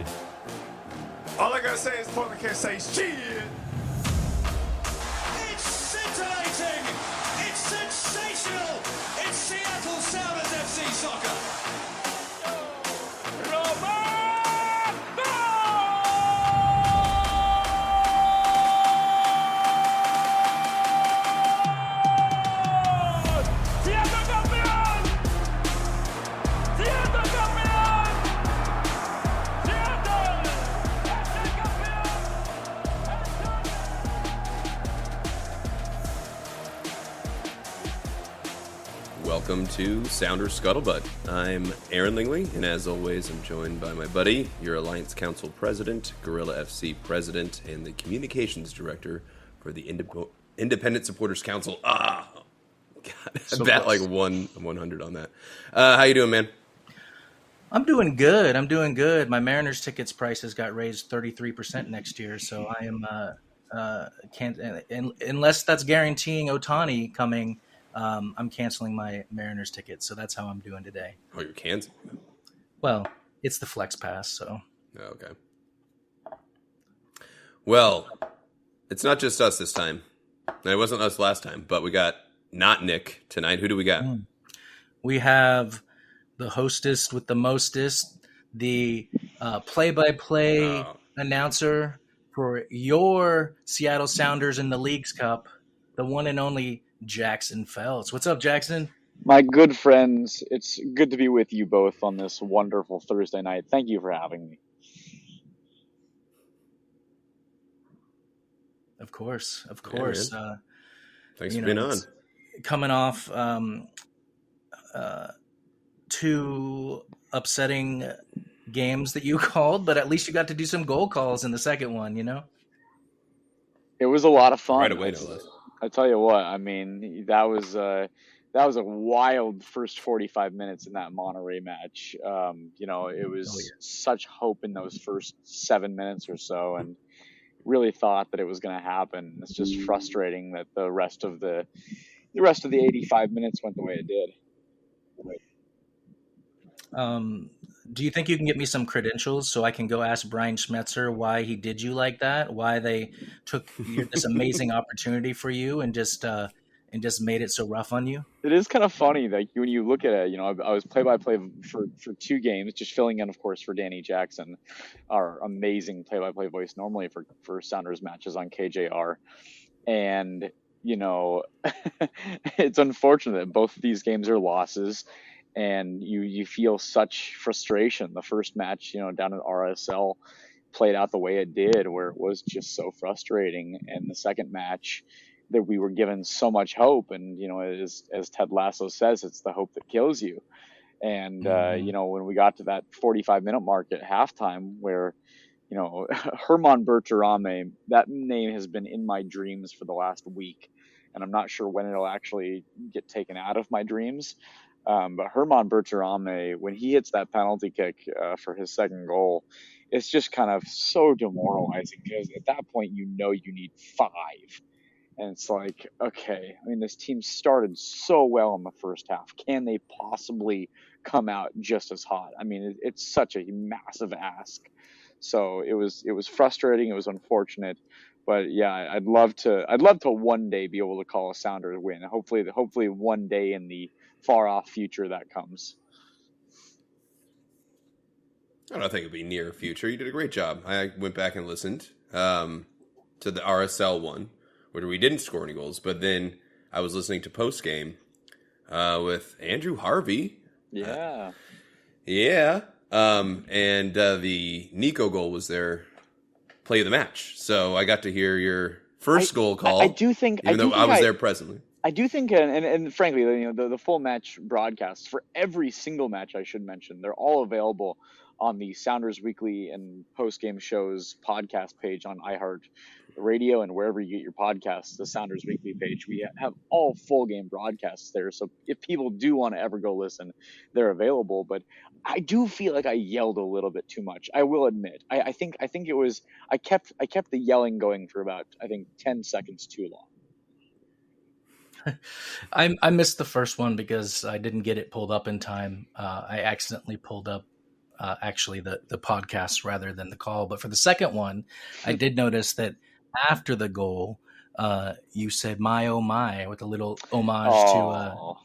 tough kid. All I gotta say is Portland can't say shit. It's scintillating! It's sensational! It's Seattle Sounders FC Soccer! Sounders Scuttlebutt. I'm Aaron Lingley, and as always, I'm joined by my buddy, your Alliance Council President, Gorilla FC President, and the Communications Director for the Indep- Independent Supporters Council. Ah, God, I bet like one 100 on that. Uh, how you doing, man? I'm doing good. I'm doing good. My Mariners tickets prices got raised 33% next year, so I am uh, uh, can't un- unless that's guaranteeing Ohtani coming. Um, I'm canceling my Mariners ticket, so that's how I'm doing today. Oh, you're canceling. Well, it's the Flex Pass, so Oh, okay. Well, it's not just us this time. It wasn't us last time, but we got not Nick tonight. Who do we got? we have the hostess with the mostest, the uh, play-by-play Oh. announcer for your Seattle Sounders in the Leagues Cup, the one and only Jackson Felts. What's up, Jackson? My good friends, it's good to be with you both on this wonderful Thursday night. Thank you for having me. Of course, of course. uh, Thanks for know, being on. Coming off um, uh, two upsetting games that you called, but at least you got to do some goal calls in the second one. You know. It was a lot of fun. Right away, no less. I tell you what, I mean, that was uh, that was a wild first 45 minutes in that Monterrey match. Um, you know, it was Oh, yeah. such hope in those first seven minutes or so, and really thought that it was going to happen. It's just frustrating that the rest of the the rest of the 85 minutes went the way it did. Um, do you think you can get me some credentials so I can go ask Brian Schmetzer why he did you like that? Why they took this amazing opportunity for you and just uh, and just made it so rough on you? It is kind of funny that when you look at it, you know, I, I was play by play for for two games, just filling in, of course, for Danny Jackson, our amazing play by play voice normally for for Sounders matches on KJR, and you know, it's unfortunate that both of these games are losses, and you you feel such frustration. The first match, you know, down at RSL, played out the way it did, where it was just so frustrating, and the second match that we were given so much hope and you know as as Ted Lasso says it's the hope that kills you and uh, Mhm. you know when we got to that 45 minute mark at halftime where you know Herman Berterame that name has been in my dreams for the last week and I'm not sure when it'll actually get taken out of my dreams um, but Herman Berterame when he hits that penalty kick uh, for his second goal it's just kind of so demoralizing because at that point you know you need five and it's like, okay, I mean, this team started so well in the first half. Can they possibly come out just as hot? I mean, it, it's such a massive ask. So it was it was frustrating. It was unfortunate, but yeah, I'd love to I'd love to one day be able to call a Sounders win. Hopefully, hopefully one day in the far off future that comes. I don't think it'll be near future. You did a great job. I went back and listened um, to the RSL one, where we didn't score any goals, but then I was listening to post game uh, with Andrew Harvey. Yeah, Yeah. Um, and uh, the Nico goal was their play the match. So I got to hear your first I- goal call, I do think even I though I was there presently. I do think, and, and, and frankly, you know, the, the full match broadcasts for every single match, I should mention, they're all available on the Sounders Weekly and post game shows podcast page on iHeart Radio and wherever you get your podcasts. The Sounders Weekly page, we have all full game broadcasts there. So if people do want to ever go listen, they're available. But I do feel like I yelled a little bit too much. I will admit. I, I think I think it was I kept I kept the yelling going for about I think ten seconds too long. I I missed the first one because I didn't get it pulled up in time. Uh, I accidentally pulled up uh, actually the the podcast rather than the call. But for the second one, I did notice that after the goal, uh, you said "my oh my" with a little homage to. Uh, Oh,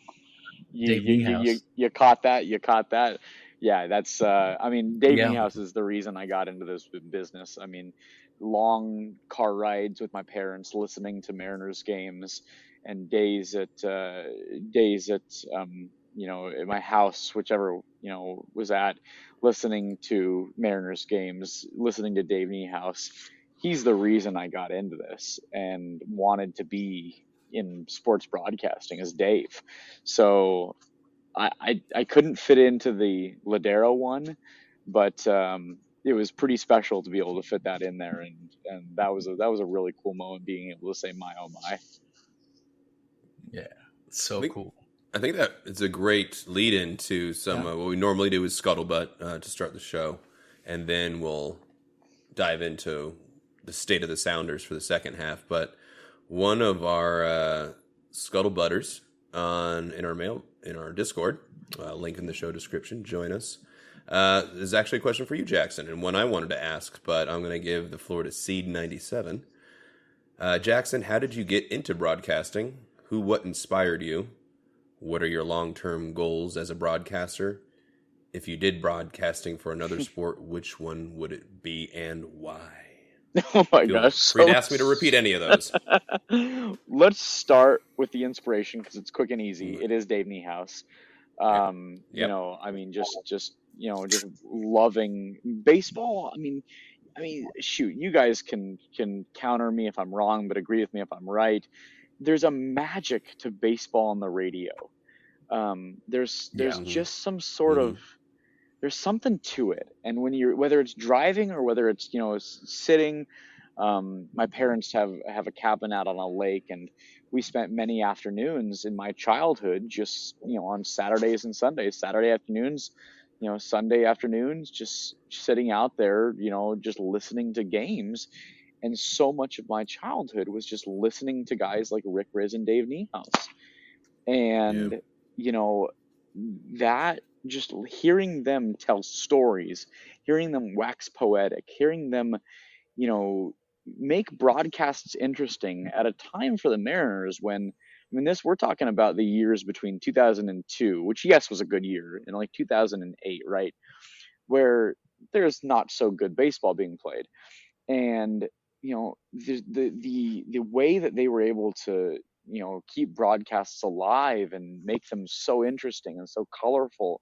you, Dave you, you, you, you caught that. You caught that. Yeah, that's. Uh, I mean, Dave Yeah. Niehaus is the reason I got into this business. I mean, long car rides with my parents, listening to Mariners games, and days at uh, days at um, you know at my house, whichever you know was at, listening to Mariners games, listening to Dave Niehaus. He's the reason I got into this and wanted to be in sports broadcasting as Dave. So I, I, I couldn't fit into the Lodeiro one, but um, it was pretty special to be able to fit that in there, and, and that was a that was a really cool moment being able to say my oh my. Yeah, so Think- cool. I think that it's a great lead in to some Yeah. uh, what we normally do is scuttlebutt uh, to start the show, and then we'll dive into the state of the Sounders for the second half. But one of our uh, scuttlebutters on in our mail in our Discord, uh, link in the show description. Join us. Uh, is actually a question for you, Jackson, and one I wanted to ask, but I'm going to give the floor to Seed ninety seven. Uh, Jackson, how did you get into broadcasting? Who, what inspired you? What are your long term goals as a broadcaster? If you did broadcasting for another sport, which one would it be and why? Oh my Feel gosh! free to ask me to repeat any of those. Let's start with the inspiration because it's quick and easy. It is Dave Niehaus. Um, You Yep. know, I mean, just just you know, just loving baseball. I mean, I mean, shoot, you guys can can counter me if I'm wrong, but agree with me if I'm right. There's a magic to baseball on the radio. Um, there's there's Yeah. just some sort Mhm. of there's something to it, and when you're whether it's driving or whether it's you know sitting um, my parents have have a cabin out on a lake, and we spent many afternoons in my childhood just you know on Saturdays and Sundays, Saturday afternoons, you know Sunday afternoons, just sitting out there, you know, just listening to games. And so much of my childhood was just listening to guys like Rick Rizzs and Dave Niehaus, and Yeah. you know that just hearing them tell stories, hearing them wax poetic, hearing them you know, make broadcasts interesting at a time for the Mariners when, I mean, this, we're talking about the years between 2002, which, yes, was a good year, and like 2008, right? Where there's not so good baseball being played. And, you know, the, the, the, the way that they were able to, you know, keep broadcasts alive and make them so interesting and so colorful,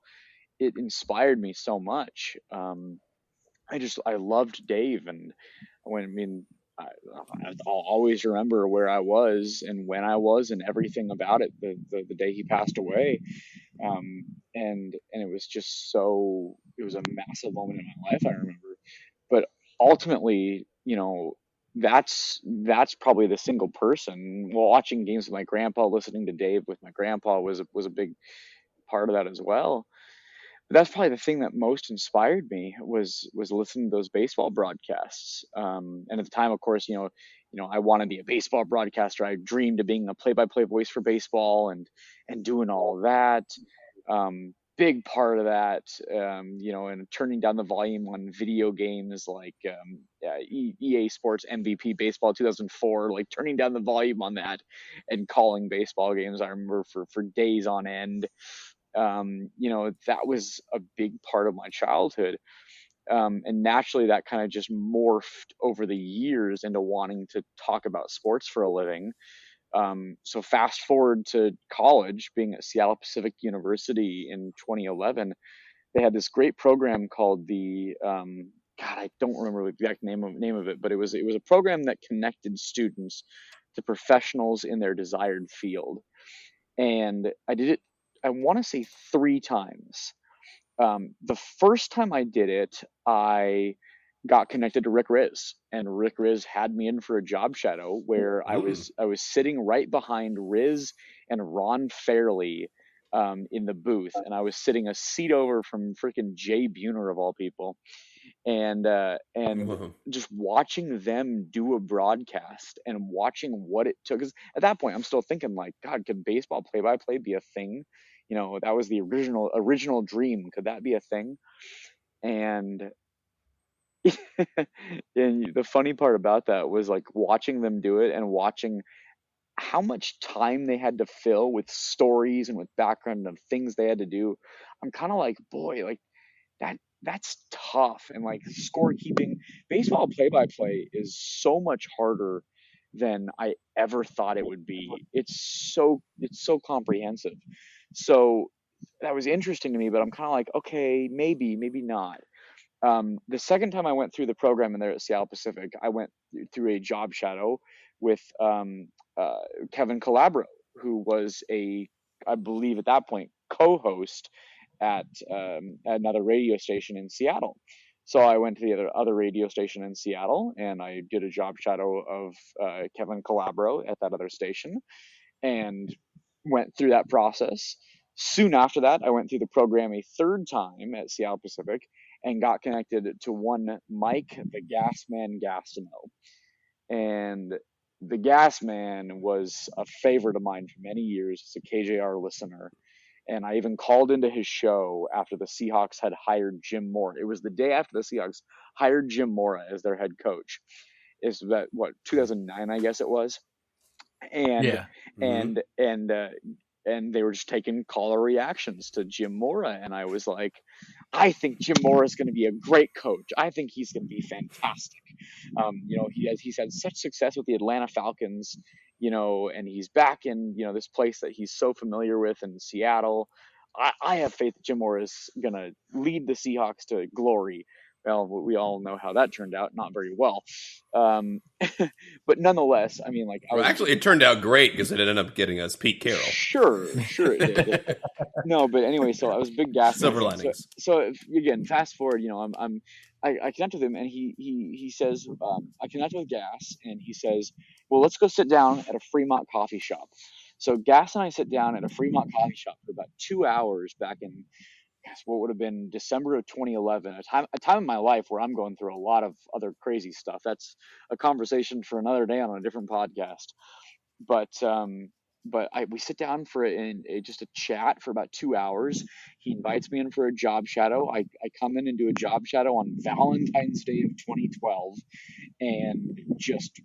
it inspired me so much. Um, I just I loved Dave, and when I mean I, I'll always remember where I was and when I was and everything about it the the, the day he passed away, um, and and it was just so it was a massive moment in my life I remember, but ultimately you know that's that's probably the single person. Watching games with my grandpa, listening to Dave with my grandpa was a- was a big part of that as well but that's probably the thing that most inspired me was was listening to those baseball broadcasts. Um, and at the time, of course, you know, you know, I wanted to be a baseball broadcaster. I dreamed of being a play-by-play voice for baseball and and doing all that. Um, big part of that, um, you know, and turning down the volume on video games like um, E- EA Sports MVP Baseball 2004, like turning down the volume on that and calling baseball games. I remember for for days on end um, you know, that was a big part of my childhood. Um, and naturally, that kind of just morphed over the years into wanting to talk about sports for a living. Um, so, fast forward to college, being at Seattle Pacific University in 2011, they had this great program called the um, God, I don't remember the exact name of name of it, but it was it was a program that connected students to professionals in their desired field. And I did it I want to say three times. Um, the first time I did it, I got connected to Rick Rizzs, and Rick Riz had me in for a job shadow where I was I was sitting right behind Rizzs and Ron Fairly um, in the booth, and I was sitting a seat over from freaking Jay Buhner of all people, and uh, and just watching them do a broadcast and watching what it took. 'cause at that point, I'm still thinking like, God, could baseball play-by-play be a thing? You know, that was the original original dream. Could that be a thing? and and the funny part about that was like watching them do it and watching how much time they had to fill with stories and with background of things they had to do. I'm kind of like, boy, like that that's tough and like scorekeeping baseball play by play is so much harder than I ever thought it would be. It's so it's so comprehensive. So that was interesting to me, but I'm kind of like, okay, maybe, maybe not. Um, the second time I went through the program in there at Seattle Pacific, I went through a job shadow with um, uh, Kevin Calabro, who was a, I believe at that point, co-host at, um, another radio station in Seattle. So I went to the other, other radio station in Seattle and I did a job shadow of uh, Kevin Calabro at that other station and went through that process. Soon after that, I went through the program a third time at Seattle Pacific and got connected to one Mike, the Gas Man Gastineau. And the Gas Man was a favorite of mine for many years as a KJR listener. And I even called into his show after the Seahawks had hired Jim Mora. It was the day after the Seahawks hired Jim Mora as their head coach. Is that what 2009? I guess it was. And Yeah. Mhm. and and uh, and they were just taking caller reactions to Jim Mora, and I was like, I think Jim Mora is going to be a great coach. I think he's going to be fantastic. Um, you know, he has he's had such success with the Atlanta Falcons, you know, and he's back in you know this place that he's so familiar with in Seattle. I, I have faith that Jim Mora is going to lead the Seahawks to glory. Well, we all know how that turned out, not very well. Um, but nonetheless, I mean, like, I Well, was actually, it turned out great because it ended up getting us Pete Carroll. Sure, sure it did. no, but anyway, so I was big gas. Silver fan. So- linings. So, if, again, fast forward, you know, I'm, I'm I, I connect with him, and he he he says, um, I connect with Gas, and he says, well, let's go sit down at a Fremont coffee shop. So Gas and I sit down at a Fremont coffee shop for about two hours back in guess what would have been December of 2011, a time a time in my life where I'm going through a lot of other crazy stuff. That's a conversation for another day on a different podcast. But um, but I, we sit down for in, a, just a chat for about two hours. He invites me in for a job shadow. I, I come in and do a job shadow on Valentine's Day of 2012, and just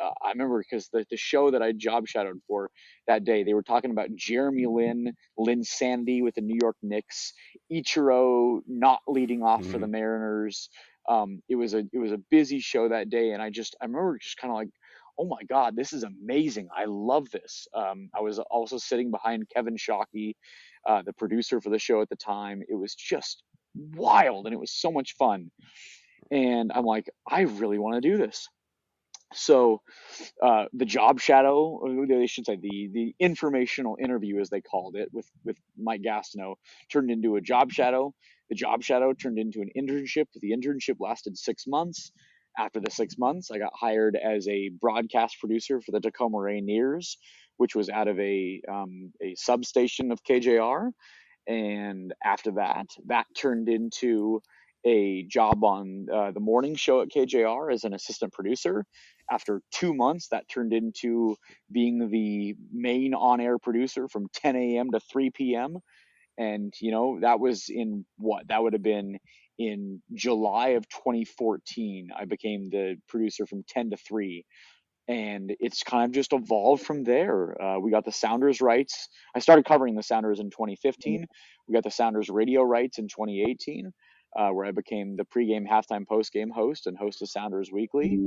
uh, I remember because the, the show that I job shadowed for that day, they were talking about Jeremy Lin, Linsanity with the New York Knicks, Ichiro not leading off for Mhm. the Mariners. Um, it was a it was a busy show that day, and I just I remember just kind of like, oh my god, this is amazing! I love this. Um, I was also sitting behind Kevin Shockey, uh, the producer for the show at the time. It was just wild, and it was so much fun. And I'm like, I really want to do this. So uh, the job shadow, they should say the the informational interview, as they called it, with with Mike Gastineau, turned into a job shadow. The job shadow turned into an internship. The internship lasted six months. After the six months, I got hired as a broadcast producer for the Tacoma Rainiers, which was out of a um, a substation of KJR. And after that, that turned into a job on uh, the morning show at KJR as an assistant producer. After two months, that turned into being the main on air producer from 10 a.m. to 3 p.m. And, you know, that was in what? That would have been in July of 2014. I became the producer from 10 to 3. And it's kind of just evolved from there. Uh, we got the Sounders rights. I started covering the Sounders in 2015. We got the Sounders radio rights in 2018 uh, where I became the pregame, halftime, postgame host and host of Sounders Weekly.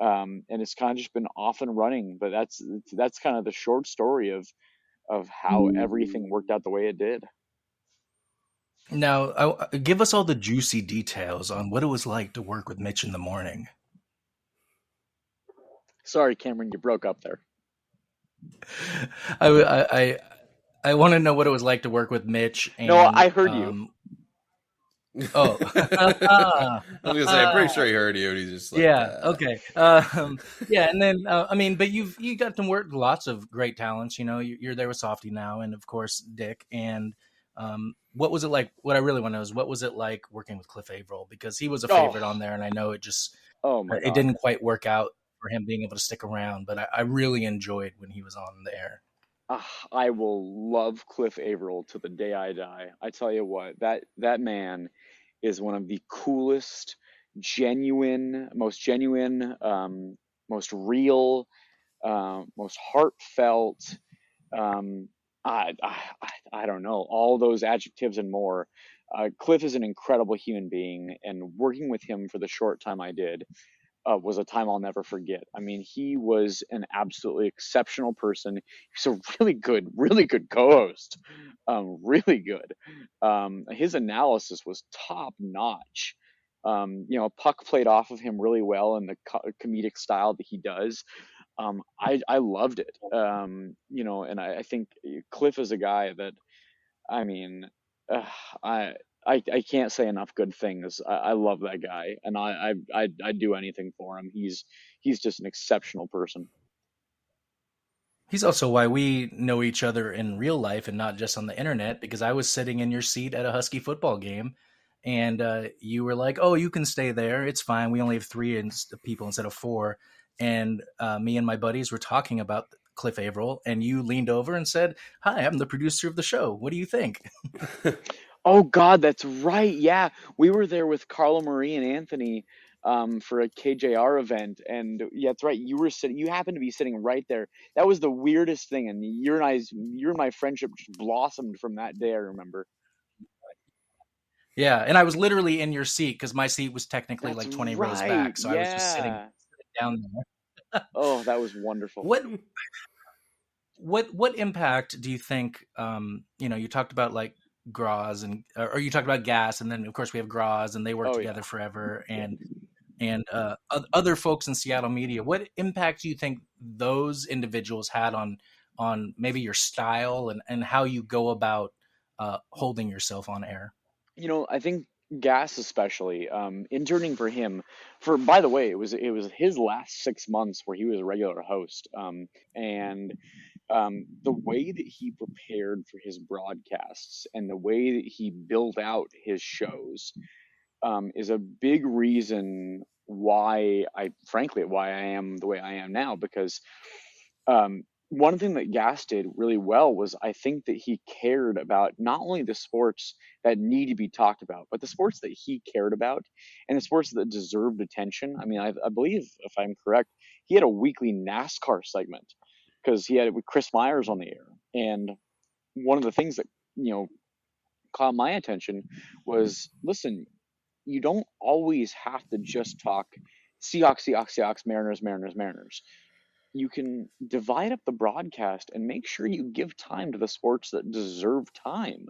Um, and it's kind of just been off and running. But that's that's kind of the short story of of how everything worked out the way it did. Now, I, give us all the juicy details on what it was like to work with Mitch in the morning. Sorry, Cameron, you broke up there. I, I, I, I want to know what it was like to work with Mitch. And, No, I heard you. Oh, I was gonna say, I'm pretty sure he heard you, and he's just like, yeah. uh, Okay. Um, yeah, and then uh, I mean, but you've you got to work lots of great talents. You know, you- you're there with Softy now, and of course Dick. And um, what was it like? What I really want to know is what was it like working with Cliff Avril because he was a Oh. favorite on there, and I know it just Oh my it god. didn't quite work out for him being able to stick around. But I, I really enjoyed when he was on the air. Ah, I will love Cliff Avril to the day I die. I tell you what, that that man is one of the coolest, genuine, most genuine, um, most real, uh, most heartfelt. Um, I, I, I don't know all those adjectives and more. Uh, Cliff is an incredible human being, and working with him for the short time I did uh, was a time I'll never forget. I mean, he was an absolutely exceptional person. He's a really good, really good co-host, um, really good. Um, his analysis was top notch. Um, you know, Puck played off of him really well in the co- comedic style that he does. Um, I I loved it. Um, you know, and I, I think Cliff is a guy that, I mean, uh, I I, I can't say enough good things. I, I love that guy, and I, I I I'd do anything for him. He's he's just an exceptional person. He's also why we know each other in real life and not just on the internet. Because I was sitting in your seat at a Husky football game, and uh, you were like, "Oh, you can stay there. It's fine. We only have three in- people instead of four. And uh, me and my buddies were talking about Cliff Avril, and you leaned over and said, "Hi, I'm the producer of the show. What do you think?" Oh God, that's right. Yeah, we were there with Carla Marie and Anthony um, for a KJR event, and yeah, that's right. You were sitting. You happened to be sitting right there. That was the weirdest thing, and your and I's, your and my friendship just blossomed from that day. I remember. Yeah, and I was literally in your seat because my seat was technically That's like 20 rows back, so I was just sitting yeah. down there. Oh, that was wonderful. What what what impact do you think? Um, you know, you talked about like Groz and or you talked about Gas, and then of course we have Groz, and they work Oh, together yeah. forever, and and uh, other folks in Seattle media. What impact do you think those individuals had on on maybe your style and and how you go about uh, holding yourself on air? you know, I think Gas especially um, interning for him. For by the way, it was it was his last six months where he was a regular host, um, and um, the way that he prepared for his broadcasts and the way that he built out his shows um, is a big reason why I, frankly, why I am the way I am now. Because um, one thing that Gas did really well was I think that he cared about not only the sports that need to be talked about, but the sports that he cared about and the sports that deserved attention. I mean, I, I believe, if I'm correct, he had a weekly NASCAR segment because he had it with Chris Myers on the air. And one of the things that, you know, caught my attention was listen, you don't always have to just talk Seahawks, Seahawks, Seahawks, Mariners, Mariners, Mariners. You can divide up the broadcast and make sure you give time to the sports that deserve time.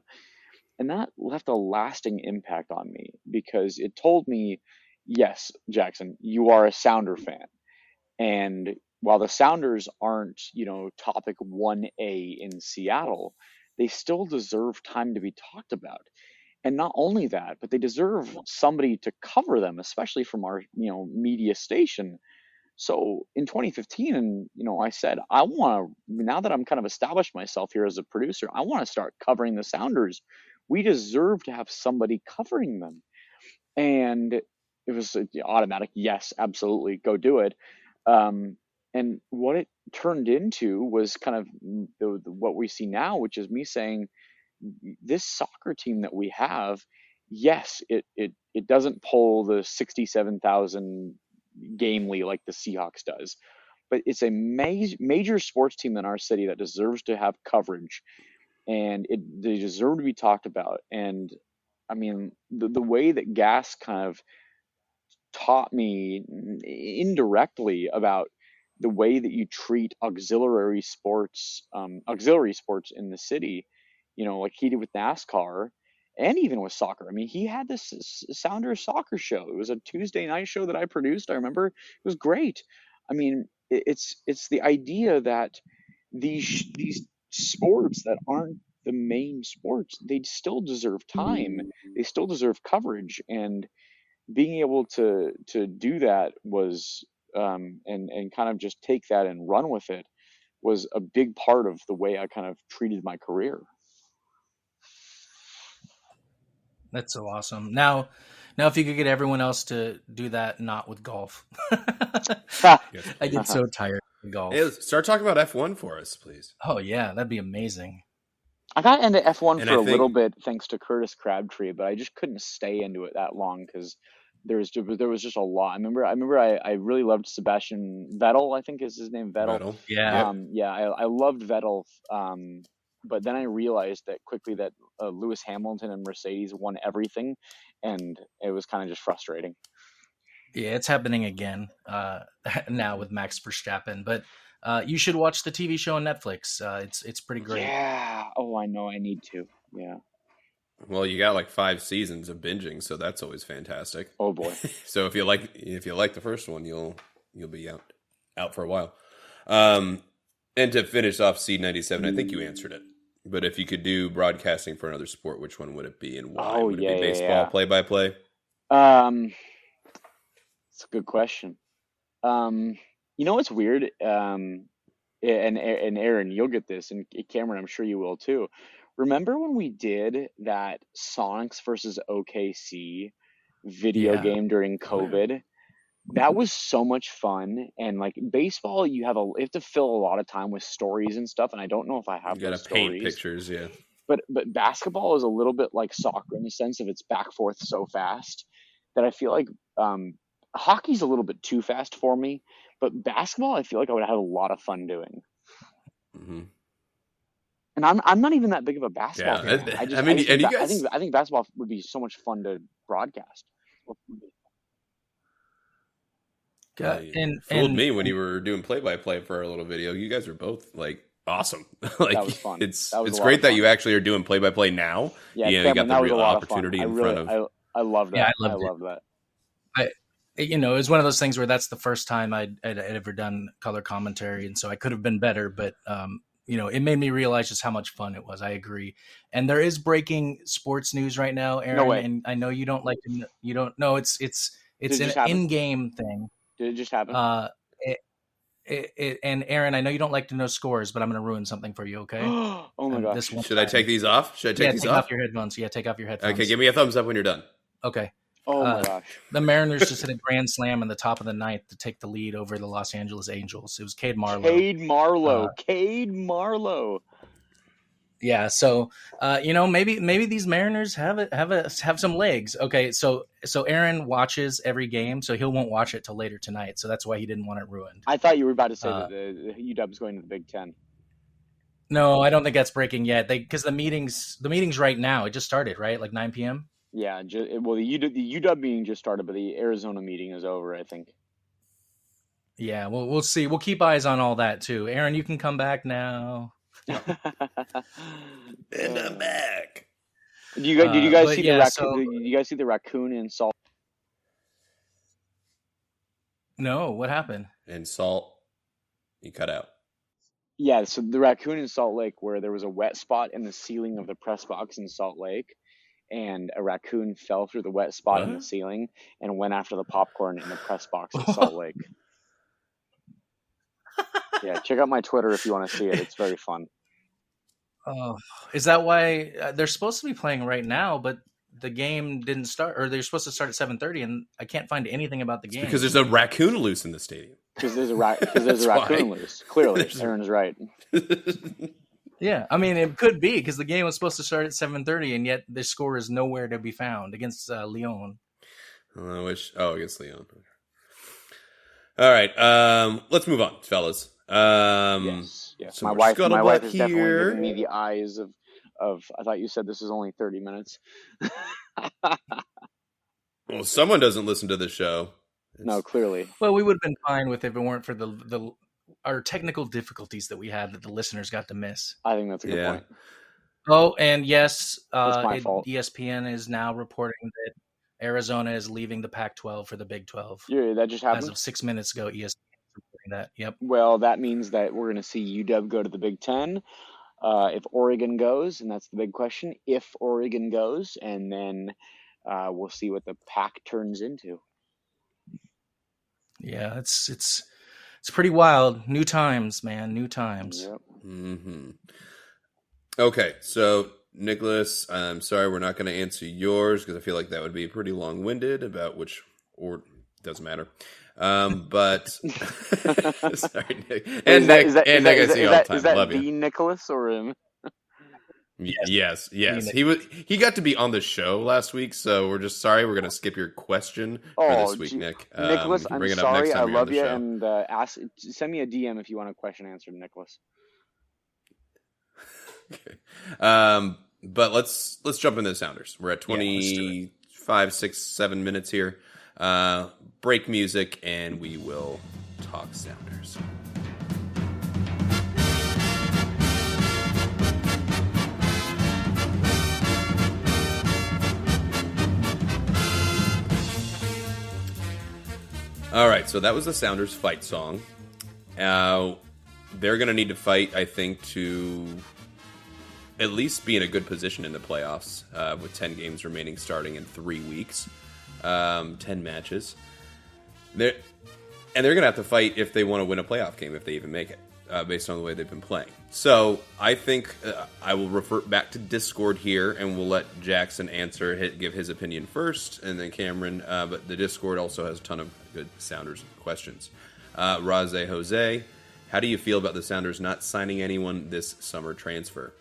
And that left a lasting impact on me because it told me, yes, Jackson, you are a Sounder fan. And while the Sounders aren't, you know, topic 1A in Seattle, they still deserve time to be talked about. And not only that, but they deserve somebody to cover them, especially from our, you know, media station. So in 2015, and you know, I said I want to now that I'm kind of established myself here as a producer, I want to start covering the Sounders. We deserve to have somebody covering them, and it was an automatic yes, absolutely, go do it. Um, and what it turned into was kind of the, the, what we see now, which is me saying, this soccer team that we have, yes, it it it doesn't pull the sixty-seven thousand gamely like the Seahawks does, but it's a major major sports team in our city that deserves to have coverage, and it they deserve to be talked about. And I mean, the the way that Gas kind of taught me mm, indirectly about the way that you treat auxiliary sports, um, auxiliary sports in the city, you know, like he did with NASCAR and even with soccer. I mean, he had this S- Sounders soccer show. It was a Tuesday night show that I produced. I remember it was great. I mean, it's it's the idea that these these sports that aren't the main sports, they still deserve time. They still deserve coverage, and being able to to do that was um, and and kind of just take that and run with it was a big part of the way I kind of treated my career. That's so awesome. Now, now if you could get everyone else to do that, not with golf. I get so tired of golf. Hey, start talking about F1 for us, please. Oh yeah, that'd be amazing. I got into F1 And for I a little bit thanks to Curtis Crabtree, but I just couldn't stay into it that long because there was there was just a lot. I remember I remember I, I really loved Sebastian Vettel. I think is his name Vettel. Vettel. Yeah. Um, yeah, I, I loved Vettel. Um, but then I realized that quickly that uh, Lewis Hamilton and Mercedes won everything, and it was kind of just frustrating. Yeah, it's happening again uh, now with Max Verstappen. But uh, you should watch the TV show on Netflix. Uh, it's it's pretty great. Yeah. Oh, I know. I need to. Yeah. Well, you got like five seasons of binging, so that's always fantastic. Oh boy. So if you like if you like the first one, you'll you'll be out out for a while. Um, and to finish off C ninety seven, I think you answered it. But if you could do broadcasting for another sport, which one would it be and why? Oh, would it yeah, be baseball, play by play? Um, it's a good question. Um, you know what's weird? Um, and and Aaron, you'll get this, and Cameron, I'm sure you will too. Remember when we did that Sonics versus OKC video Yeah. game during COVID? That was so much fun, and like baseball, you have a you have to fill a lot of time with stories and stuff, and I don't know if I have You got those to paint stories pictures, yeah. but but basketball is a little bit like soccer in the sense of it's back forth so fast that I feel like um, hockey's a little bit too fast for me. But basketball, I feel like I would have a lot of fun doing. hmm And I'm I'm not even that big of a basketball Yeah, fan. I- I just I mean, I, just and think you ba- I guys- think I think basketball would be so much fun to broadcast. Uh, you and fooled and me when you were doing play by play for our little video. You guys are both like awesome. like That was fun. it's That was it's great that you actually are doing play by play now. Yeah, You know, you got the that was a real opportunity in really, front of- I, I love that. Yeah, I loved it. love that. you know, it was one of those things where that's the first time I'd, I'd, I'd ever done color commentary, and so I could have been better, but um, you know, it made me realize just how much fun it was. I agree, and there is breaking sports news right now, Aaron. way. And I know you don't like to, kn- you don't know it's it's it's Did it an in-game thing. Did it just happen? Uh, it, it, it, and Aaron, I know you don't like to know scores, but I'm going to ruin something for you. Okay? oh my And gosh. this one Should I take these off? Should I take yeah, these take off? off your headphones. Yeah, take off your headphones. okay, give me a thumbs up when you're done. Okay. Oh my uh, gosh. The Mariners just hit a grand slam in the top of the ninth to take the lead over the Los Angeles Angels. It was Cade Marlowe. Cade Marlowe. uh, Cade Marlowe. Yeah, so uh, you know maybe maybe these Mariners have a, have a have some legs. Okay, so so Aaron watches every game, so he won't watch it till later tonight. So that's why he didn't want it ruined. I thought you were about to say Uh, that the, the UW's going to the Big Ten. No, I don't think that's breaking yet. They because the meetings the meetings right now it just started right like 9 p.m. Yeah, ju- well, the UW, the UW meeting just started, but the Arizona meeting is over. I think. Yeah, well we'll see. We'll keep eyes on all that too. Aaron, you can come back now. And I'm back. Did you guys, did you Uh, guys but see yeah, the raccoon? so- Did you guys see the raccoon in Salt? No, what happened? In salt, you cut out. Yeah, so the raccoon in Salt Lake, where there was a wet spot in the ceiling of the press box in Salt Lake, and a raccoon fell through the wet spot in the ceiling and went after the popcorn in the press box in Salt Lake. yeah, check out my Twitter if you want to see it. It's very fun. Oh, is that why uh, they're supposed to be playing right now? But the game didn't start, or they're supposed to start at seven thirty, and I can't find anything about the game. Because there's a raccoon loose in the stadium. Because there's a ra- there's a raccoon why. loose. Clearly, There's a- Aaron's right. yeah, I mean it could be because the game was supposed to start at seven thirty, and yet the score is nowhere to be found against uh, Lyon. I wish. Oh, against Leon. All right. Um, let's move on, fellas. Um, Yes, yes. so my we're wife, my wife is definitely giving me the eyes of, of. I thought you said this is only thirty minutes. Well, someone doesn't listen to the show. no, clearly. Well, we would have been fine with if it weren't for the the our technical difficulties that we had that the listeners got to miss. I think that's a good Yeah. point. Oh, and yes, uh, it- ESPN is now reporting that Arizona is leaving the Pac-12 for the Big 12. Yeah, that just happened As of six minutes ago, ESPN is reporting that. Yep. Well, that means that we're going to see UW go to the Big Ten. Uh, if Oregon goes, and that's the big question, if Oregon goes, and then uh, we'll see what the pack turns into. Yeah, it's it's it's pretty wild. New times, man. New times. Yep. hmm Okay, so Nicholas, I'm sorry we're not going to answer yours because I feel like that would be pretty long-winded about which or doesn't matter. Um, but sorry, Nick. and Is that- Nick, is that- and is Nick, that- I is see you that- all is the time. that Love the you. Nicholas or him? Y- Yes, yes. He was he got to be on the show last week, so we're just sorry. We're gonna skip your question for Oh, this week, gee- Nick. Um, Nicholas, I'm bring it up next sorry. time I love you, show. and uh, ask send me a DM if you want a question answered, Nicholas. Okay. Um, but let's let's jump into the Sounders. We're at Yeah, let's do it. 25, 6, 7 minutes here. Uh, break music, and we will talk Sounders. All right, so that was the Sounders fight song. Uh, they're going to need to fight, I think, to at least be in a good position in the playoffs uh, with 10 games remaining starting in three weeks, um, 10 matches. They're, and they're going to have to fight if they want to win a playoff game, if they even make it, uh, based on the way they've been playing. So I think uh, I will refer back to Discord here, and we'll let Jackson answer, hit, give his opinion first, and then Cameron. Uh, but the Discord also has a ton of good Sounders questions. Uh, Raze Jose, how do you feel about the Sounders not signing anyone this summer transfer?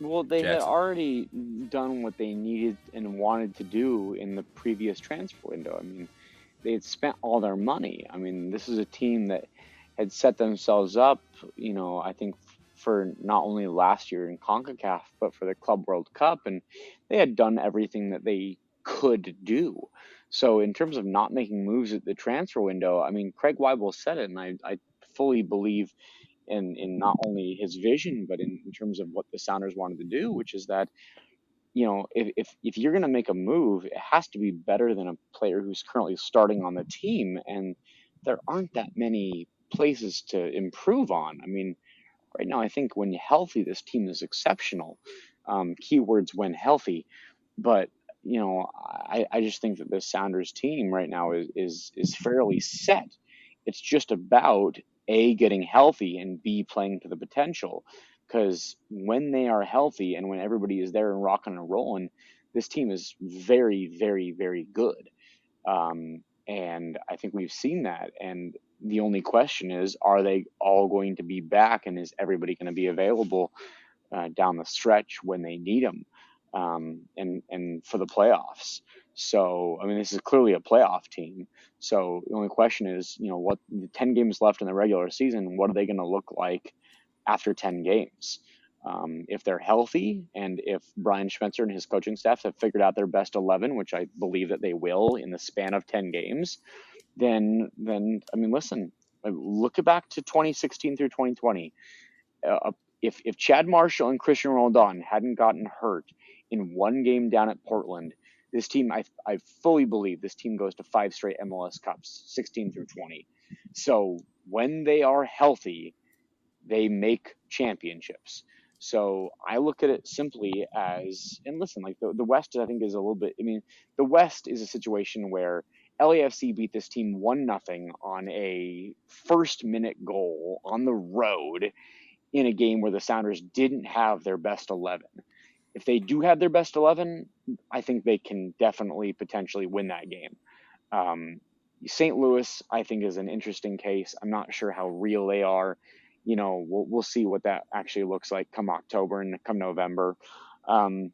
Well, they had already done what they needed and wanted to do in the previous transfer window. I mean, they had spent all their money. I mean, this is a team that had set themselves up, you know, I think for not only last year in CONCACAF, but for the Club World Cup. And they had done everything that they could do. So, in terms of not making moves at the transfer window, I mean, Craig Waibel said it, and I, I fully believe in, in not only his vision, but in, in terms of what the Sounders wanted to do, which is that, you know, if, if, if you're going to make a move, it has to be better than a player who's currently starting on the team. And there aren't that many places to improve on. I mean, right now, I think when healthy, this team is exceptional. Um, keywords when healthy. But, you know, I, I just think that the Sounders team right now is, is, is fairly set. It's just about a getting healthy and b playing to the potential. Because when they are healthy and when everybody is there and rocking and rolling this team is very very very good. Um, and i think we've seen that. And the only question is are they all going to be back and is everybody going to be available uh, down the stretch when they need them um, and and for the playoffs so i mean this is clearly a playoff team so the only question is, you know, what the 10 games left in the regular season, what are they going to look like after 10 games? Um, if they're healthy and if Brian Schmetzer and his coaching staff have figured out their best 11, which I believe that they will in the span of 10 games, then, then I mean, listen, look back to 2016 through 2020. Uh, if, if Chad Marshall and Cristian Roldan hadn't gotten hurt in one game down at Portland, this team, I, I fully believe this team goes to five straight MLS Cups, 16 through 20. So when they are healthy, they make championships. So I look at it simply as, and listen, like the, the West, I think is a little bit, I mean, the West is a situation where LAFC beat this team one nothing on a first minute goal on the road in a game where the Sounders didn't have their best 11 if they do have their best 11, I think they can definitely potentially win that game. Um, St. Louis, I think, is an interesting case. I'm not sure how real they are. You know, we'll, we'll see what that actually looks like come October and come November. Um,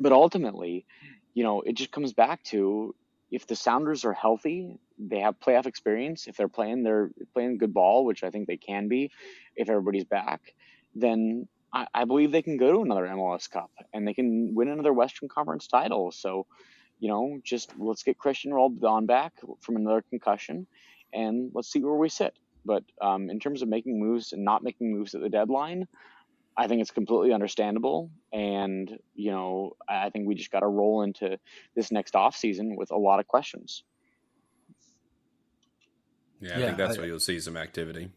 but ultimately, you know, it just comes back to if the Sounders are healthy, they have playoff experience. If they're playing, they're playing good ball, which I think they can be if everybody's back, then I, I believe they can go to another MLS Cup and they can win another Western Conference title. So, you know, just let's get Cristian Roldan back from another concussion, and let's see where we sit. But um, in terms of making moves and not making moves at the deadline, I think it's completely understandable. And you know, I I think we just got to roll into this next off season with a lot of questions. Yeah, I Yeah, think that's I- where you'll see some activity.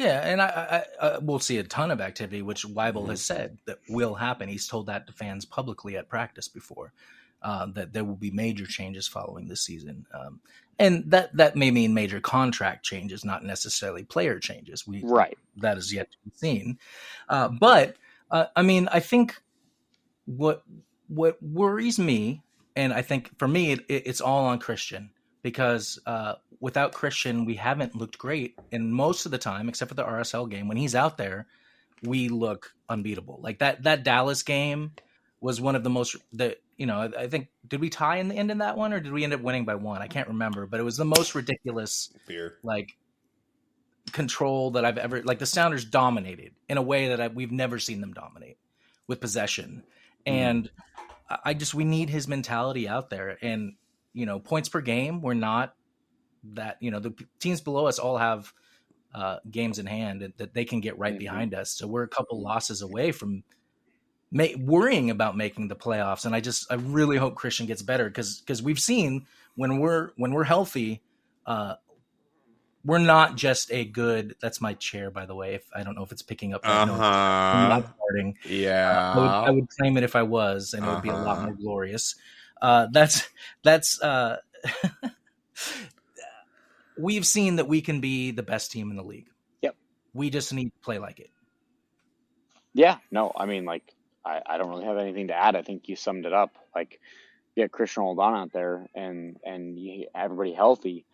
Yeah, and I, I, I we'll see a ton of activity, which Waibel has said that will happen. He's told that to fans publicly at practice before, uh, that there will be major changes following this season, um, and that that may mean major contract changes, not necessarily player changes. We Right. that is yet to be seen. Uh, but uh, I mean, I think what what worries me, and I think for me, it, it's all on Cristian because uh, without Cristian, we haven't looked great. And most of the time, except for the RSL game, when he's out there, we look unbeatable. Like that that Dallas game was one of the most the you know I, think did we tie in the end in that one or did we end up winning by one? I can't remember, but it was the most ridiculous Fear. like control that I've ever like the Sounders dominated in a way that I, we've never seen them dominate with possession, and I I just we need his mentality out there. And you know, points per game, we're not that you know the teams below us all have uh, games in hand that, that they can get right Mhm. behind us. So we're a couple losses away from. Ma- worrying about making the playoffs, and I just I really hope Cristian gets better because because we've seen when we're when we're healthy, uh, we're not just a good. That's my chair, by the way. If I don't know if it's picking up. Uh no, I'm not farting. Yeah. I would, I would claim it if I was, and it would be a lot Uh-huh. more glorious. Uh, that's that's. Uh, we've seen that we can be the best team in the league. Yep. We just need to play like it. Yeah, no, I mean, like, I, I don't really have anything to add. I think you summed it up. Like, you get Cristian Roldan out there and and you, everybody healthy,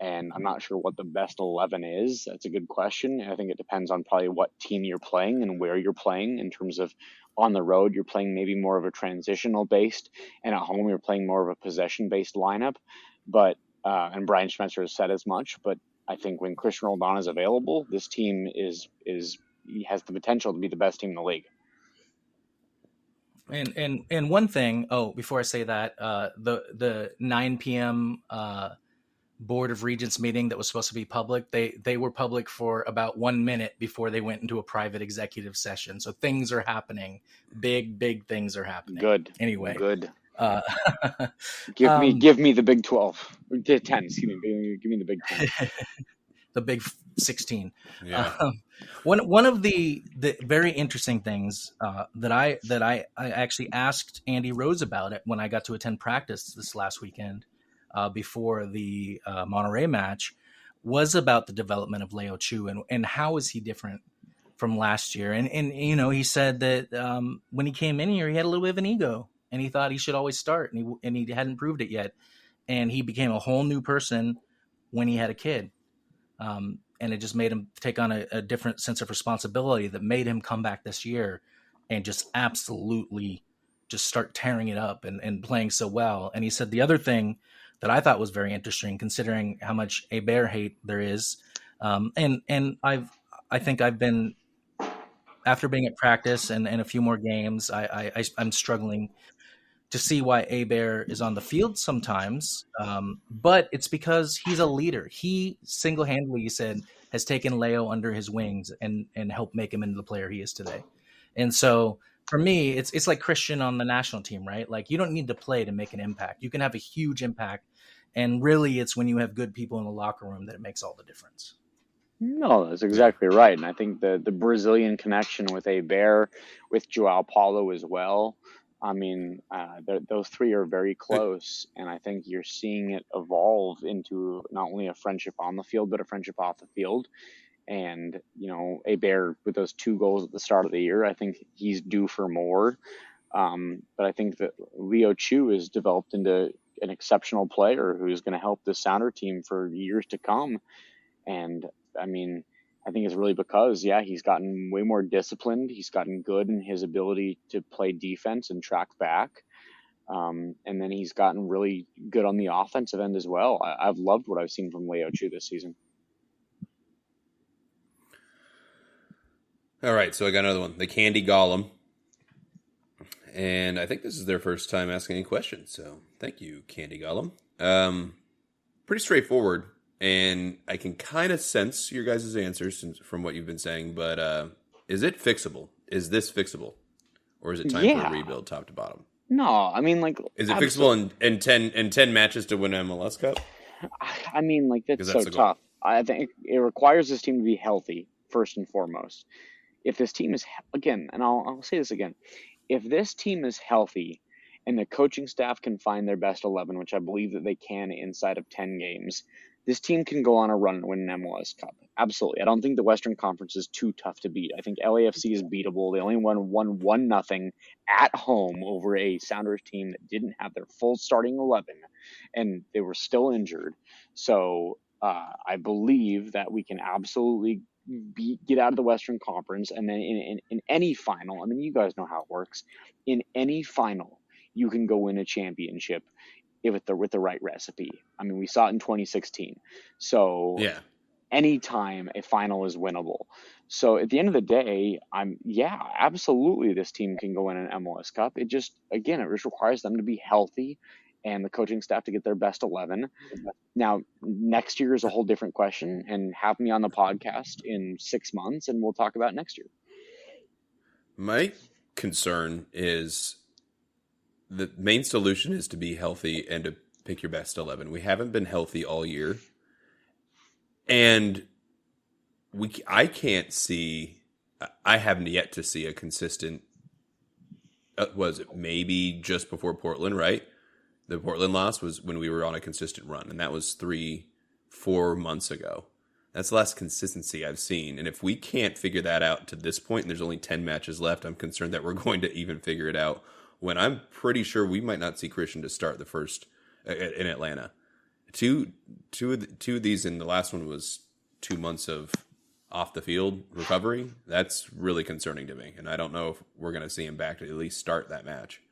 and I'm not sure what the best eleven is. That's a good question. I think it depends on probably what team you're playing and where you're playing. In terms of on the road, you're playing maybe more of a transitional based, and at home you're playing more of a possession based lineup. But uh, and Brian Schmetzer has said as much. But I think when Cristian Roldan is available, this team is is has the potential to be the best team in the league. And and and one thing. Oh, before I say that, uh, the the 9 p.m. Uh, Board of Regents meeting that was supposed to be public, they they were public for about one minute before they went into a private executive session. So things are happening. Big big things are happening. Good. Anyway, Good. uh, Give me Um, give me the Big Twelve. The Ten. Excuse me. Give me, give me the Big Ten. the big 16. Yeah. Um, one one of the the very interesting things uh, that I that I I actually asked Andy Rose about it when I got to attend practice this last weekend uh, before the uh, Monterrey match was about the development of Leo Chu and and how is he different from last year and and you know he said that um, when he came in here he had a little bit of an ego and he thought he should always start and he and he hadn't proved it yet and he became a whole new person when he had a kid um, and it just made him take on a, a different sense of responsibility that made him come back this year and just absolutely just start tearing it up and, and playing so well. And he said the other thing that I thought was very interesting, considering how much Héber hate there is, um, and and I've I think I've been after being at practice and, and a few more games, I, I, I'm struggling to see why Héber is on the field sometimes. Um, but it's because he's a leader. He single handedly, he said, has taken Leo under his wings and and helped make him into the player he is today. And so for me, it's it's like Cristian on the national team, right? Like you don't need to play to make an impact. You can have a huge impact. And really it's when you have good people in the locker room that it makes all the difference. No, that's exactly right. And I think the the Brazilian connection with Héber, with Joao Paulo as well. I mean, uh, those three are very close, and I think you're seeing it evolve into not only a friendship on the field, but a friendship off the field. And you know, Héber with those two goals at the start of the year, I think he's due for more. Um, but I think that Leo Chu has developed into an exceptional player who's going to help the Sounder team for years to come. And I mean, I think it's really because, yeah, he's gotten way more disciplined. He's gotten good in his ability to play defense and track back. Um, and then he's gotten really good on the offensive end as well. I, I've loved what I've seen from Leo Chu this season. All right, so I got another one. The Candy Golem. And I think this is their first time asking any questions. So thank you, Candy Golem. Um, pretty straightforward. And I can kind of sense your guys' answers from what you've been saying. But uh, is it fixable? Is this fixable? Or is it time for a rebuild top to bottom? No, I mean, like, Is it absol- fixable in, in 10 in 10 matches to win MLS Cup? I mean, like that's so that's tough. I think it requires this team to be healthy first and foremost. If this team is again, and I'll, I'll say this again, if this team is healthy and the coaching staff can find their best eleven, which I believe that they can inside of ten games, this team can go on a run and win an MLS Cup. Absolutely, I don't think the Western Conference is too tough to beat. I think LAFC is beatable. They only won one one nothing at home over a Sounders team that didn't have their full starting eleven, and they were still injured. So uh, I believe that we can absolutely beat, get out of the Western Conference, and then in, in, in any final, I mean, you guys know how it works. In any final, you can go win a championship if with the with the right recipe. I mean, we saw it in 2016. So Yeah. anytime a final is winnable. So at the end of the day, I'm yeah, absolutely this team can go win an MLS Cup. It just again, it just requires them to be healthy and the coaching staff to get their best 11. Now, next year is a whole different question and have me on the podcast in 6 months and we'll talk about next year. My concern is the main solution is to be healthy and to pick your best 11. We haven't been healthy all year. And we I can't see I haven't yet to see a consistent uh, was it maybe just before Portland, right? The Portland loss was when we were on a consistent run and that was 3 4 months ago. That's the last consistency I've seen. And if we can't figure that out to this point, and there's only 10 matches left, I'm concerned that we're going to even figure it out when I'm pretty sure we might not see Cristian to start the first uh, in Atlanta. Two, two, of the, two of these, and the last one was two months of off the field recovery. That's really concerning to me. And I don't know if we're going to see him back to at least start that match.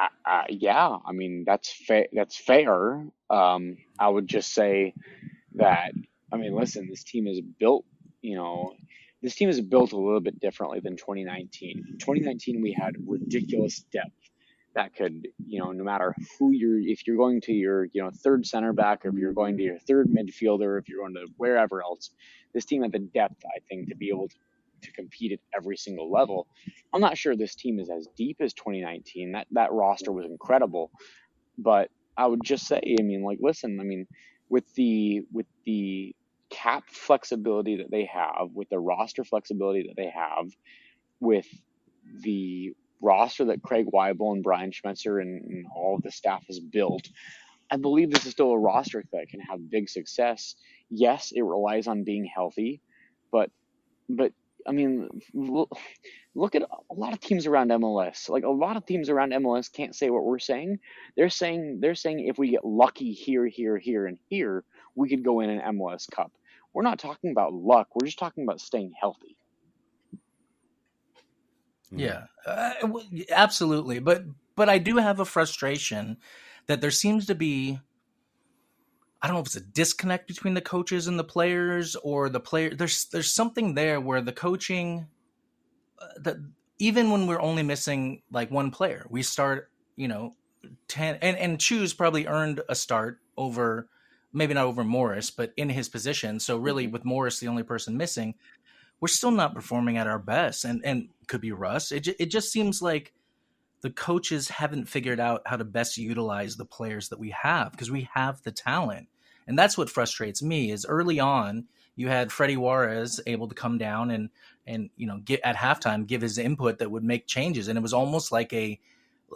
Uh, uh, yeah, I mean that's fa- that's fair. Um, I would just say that I mean, listen, this team is built. You know, this team is built a little bit differently than 2019. In 2019, we had ridiculous depth that could, you know, no matter who you're, if you're going to your, you know, third center back, or if you're going to your third midfielder, if you're going to wherever else, this team had the depth, I think, to be able to, to compete at every single level. I'm not sure this team is as deep as 2019. That that roster was incredible, but I would just say, I mean, like, listen, I mean, with the with the cap flexibility that they have, with the roster flexibility that they have, with the roster that Craig Waibel and Brian Schmetzer and, and all of the staff has built, I believe this is still a roster that can have big success. Yes, it relies on being healthy, but but I mean, look, look at a lot of teams around MLS. Like a lot of teams around MLS can't say what we're saying. They're saying they're saying if we get lucky here, here, here, and here, we could go in an MLS Cup. We're not talking about luck. We're just talking about staying healthy. Yeah, uh, absolutely. But but I do have a frustration that there seems to be. I don't know if it's a disconnect between the coaches and the players, or the player. There's there's something there where the coaching, uh, that even when we're only missing like one player, we start you know ten and and Chu probably earned a start over maybe not over Morris, but in his position. So really, with Morris the only person missing, we're still not performing at our best, and and could be Russ. It it just seems like the coaches haven't figured out how to best utilize the players that we have because we have the talent, and that's what frustrates me. Is early on you had Freddie Juarez able to come down and and you know get at halftime give his input that would make changes, and it was almost like a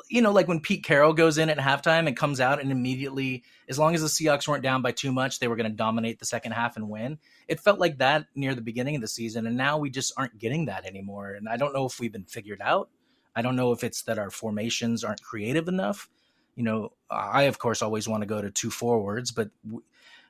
you know, like when Pete Carroll goes in at halftime and comes out and immediately, as long as the Seahawks weren't down by too much, they were going to dominate the second half and win. It felt like that near the beginning of the season, and now we just aren't getting that anymore. And I don't know if we've been figured out. I don't know if it's that our formations aren't creative enough. You know, I of course always want to go to two forwards, but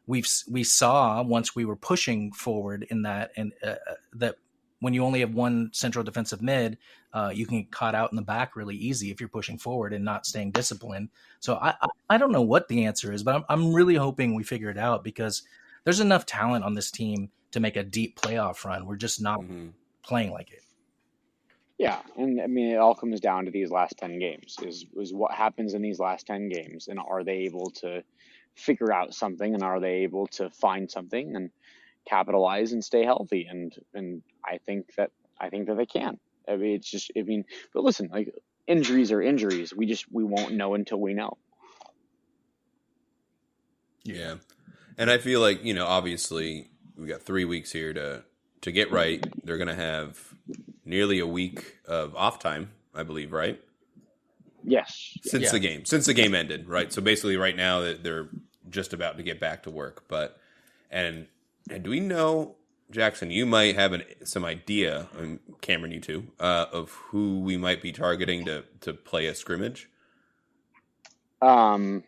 we've we saw once we were pushing forward in that and uh, that when you only have one central defensive mid, uh, you can get caught out in the back really easy if you're pushing forward and not staying disciplined. So I, I, I don't know what the answer is, but I'm, I'm really hoping we figure it out because there's enough talent on this team to make a deep playoff run. We're just not Mhm. playing like it. Yeah, and I mean, it all comes down to these last ten games. Is is what happens in these last ten games, and are they able to figure out something, and are they able to find something and capitalize and stay healthy? And and I think that I think that they can. I mean, it's just I mean, but listen, like injuries are injuries. We just we won't know until we know. Yeah. And I feel like, you know, obviously we got three weeks here to to get right. They're gonna have nearly a week of off time, I believe, right? Yes. Since Yeah. the game. Since the game ended, right? So basically right now they're just about to get back to work. But and and do we know Jackson, you might have an, some idea, and Cameron, you too, uh, of who we might be targeting to, to play a scrimmage. Um,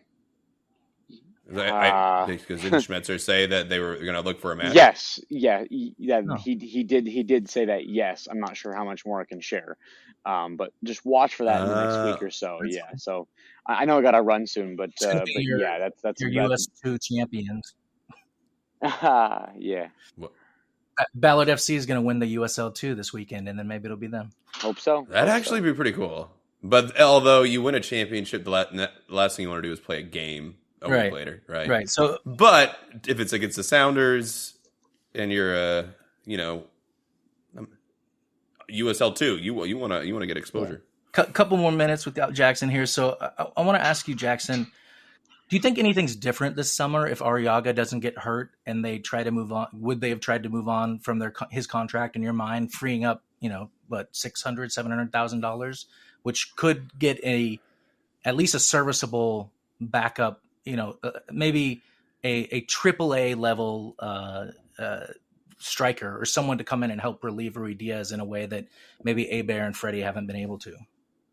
I, I, Uh, because didn't Schmetzer say that they were going to look for a match? Yes, yeah, yeah. Oh. He he did he did say that. Yes, I'm not sure how much more I can share, um, but just watch for that in the next Uh, week or so. that's Yeah, so I, I know I got to run soon, but uh, but your- yeah, that's that's Your that's- US two champions. Ah, yeah, Ba- Ballard FC is going to win the USL two this weekend, and then maybe it'll be them. hope so. That'd Hope actually so. be pretty cool. But although you win a championship, the last thing you want to do is play a game a Right. week later, right? Right. So But if it's against the Sounders and you're uh, you know, um, USL two, you you want to you want to get exposure. a couple more minutes without Jackson here. So I, I want to ask you, Jackson, do you think anything's different this summer if Arreaga doesn't get hurt and they try to move on? Would they have tried to move on from their his contract in your mind, freeing up, you know, what six hundred, seven hundred thousand dollars, which could get a at least a serviceable backup, you know, uh, maybe a a triple A level uh, uh, striker or someone to come in and help relieve Ruidíaz in a way that maybe Héber and Freddie haven't been able to.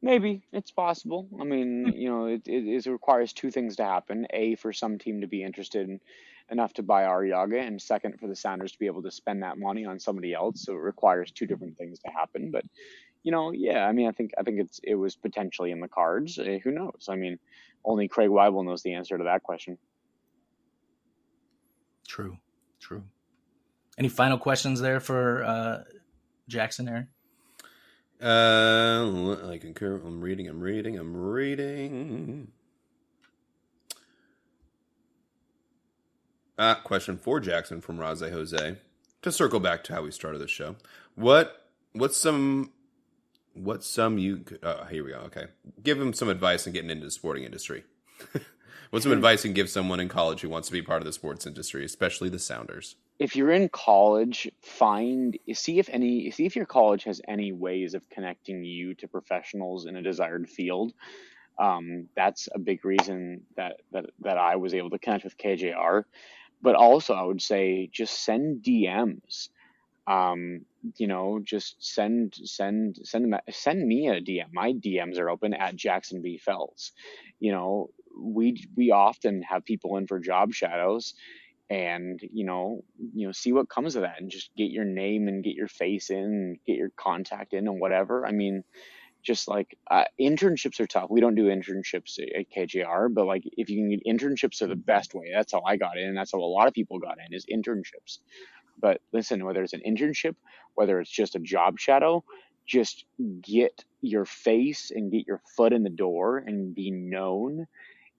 Maybe it's possible. I Hmm. mean, you know, it, it, it requires two things to happen: a, for some team to be interested in, enough to buy Arreaga, and second, for the Sounders to be able to spend that money on somebody else. So it requires two different things to happen. But, you know, yeah, I mean, I think I think it's it was potentially in the cards. Uh, who knows? I mean, only Craig Waibel knows the answer to that question. True, true. Any final questions there for uh, Jackson, Aaron? Uh, I concur. I'm reading. I'm reading. I'm reading. Ah, question for Jackson from Raze Jose. To circle back to how we started the show, what what's some what's some you could- oh, here we go. Okay, give him some advice on getting into the sporting industry. what's some advice you can give someone in college who wants to be part of the sports industry, especially the Sounders? if you're in college, find see if any see if your college has any ways of connecting you to professionals in a desired field. Um, that's a big reason that, that that I was able to connect with KJR. But also, I would say just send DMs. Um, you know, just send send send them send me a DM. My DMs are open at Jackson B. Felts. You know, we we often have people in for job shadows and you know you know see what comes of that and just get your name and get your face in and get your contact in and whatever. I mean just like uh, internships are tough. We don't do internships at kjr but like if you can get internships are the best way. That's how i got in. And that's how a lot of people got in is internships but listen whether it's an internship whether it's just a job shadow just get your face and get your foot in the door and be known.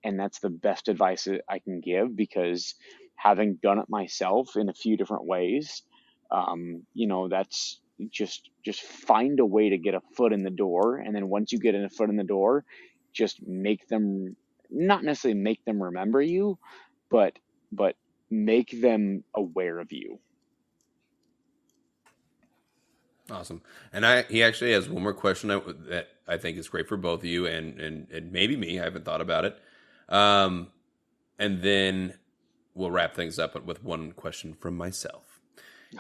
And that's the best advice that i can give because having done it myself in a few different ways um, you know that's just just find a way to get a foot in the door. And then once you get a foot in the door just make them not necessarily make them remember you but but make them aware of you Awesome. And I he actually has one more question that, that I think is great for both of you and, and and maybe me. I haven't thought about it. Um, and then we'll wrap things up with one question from myself.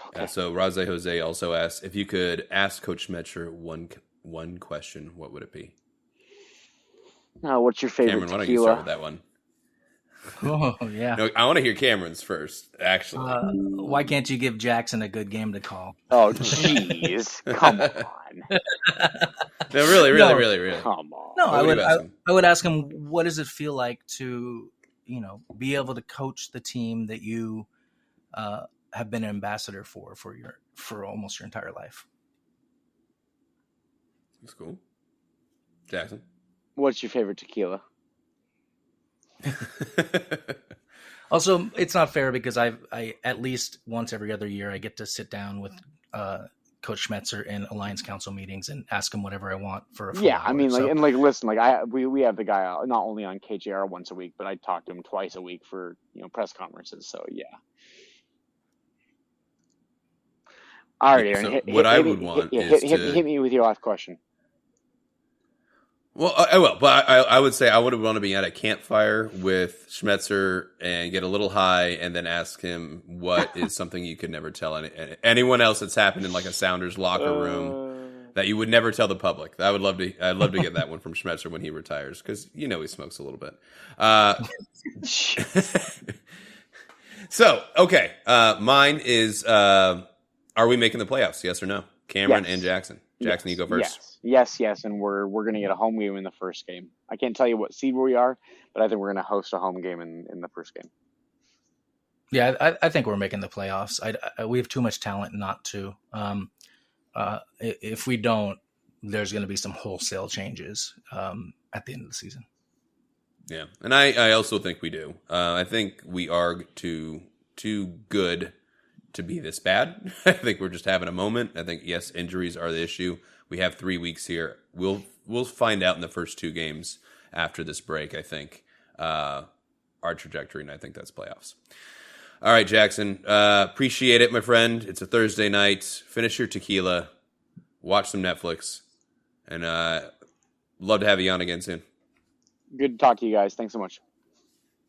okay Uh, so Raze Jose also asks if you could ask Coach Schmetzer one one question, what would it be? now what's your favorite Cameron, why don't you start with that one? Oh yeah. No, I want to hear Cameron's first. Actually, Uh, why can't you give Jackson a good game to call? oh jeez come on no, really, really, No. really, really. come on No, What I would would. I, ask him? I would ask him, what does it feel like to, you know, be able to coach the team that you uh, have been an ambassador for for your for almost your entire life? That's cool. Jackson. what's your favorite tequila Also, it's not fair because I I at least once every other year I get to sit down with uh, Coach Schmetzer in Alliance Council meetings and ask him whatever I want for a full yeah i mean like So- and like listen like i we, we have the guy uh, not only on kjr once a week but i talk to him twice a week for you know press conferences so yeah. All right Aaron, so hit, what hit, I hit would me, want hit, is hit, hit, to- hit me with your last question Well, I, I will, but I, I would say I would want to be at a campfire with Schmetzer and get a little high, and then ask him what is something you could never tell any, anyone else that's happened in like a Sounders locker room that you would never tell the public. I would love to. I'd love to get that one from Schmetzer when he retires because you know he smokes a little bit. Uh, so okay, uh, mine is: uh, Are we making the playoffs? Yes or no? Cameron Yes. and Jackson. Jackson, you go first. Yes, yes, yes, and we're we're gonna get a home game in the first game. I can't tell you what seed we are, but I think we're gonna host a home game in, in the first game. Yeah, I, I think we're making the playoffs. I, I, we have too much talent not to. Um, uh, if we don't, there's going to be some wholesale changes um, at the end of the season. Yeah, and I, I also think we do. Uh, I think we are too too good to be this bad. I think we're just having a moment. I think yes, injuries are the issue. We have three weeks here. We'll we'll find out in the first two games after this break. I think uh, our trajectory, and I think that's playoffs. All right, Jackson. Uh, appreciate it, my friend. It's a Thursday night. Finish your tequila, watch some Netflix, and uh, love to have you on again soon. Good to talk to you guys. Thanks so much.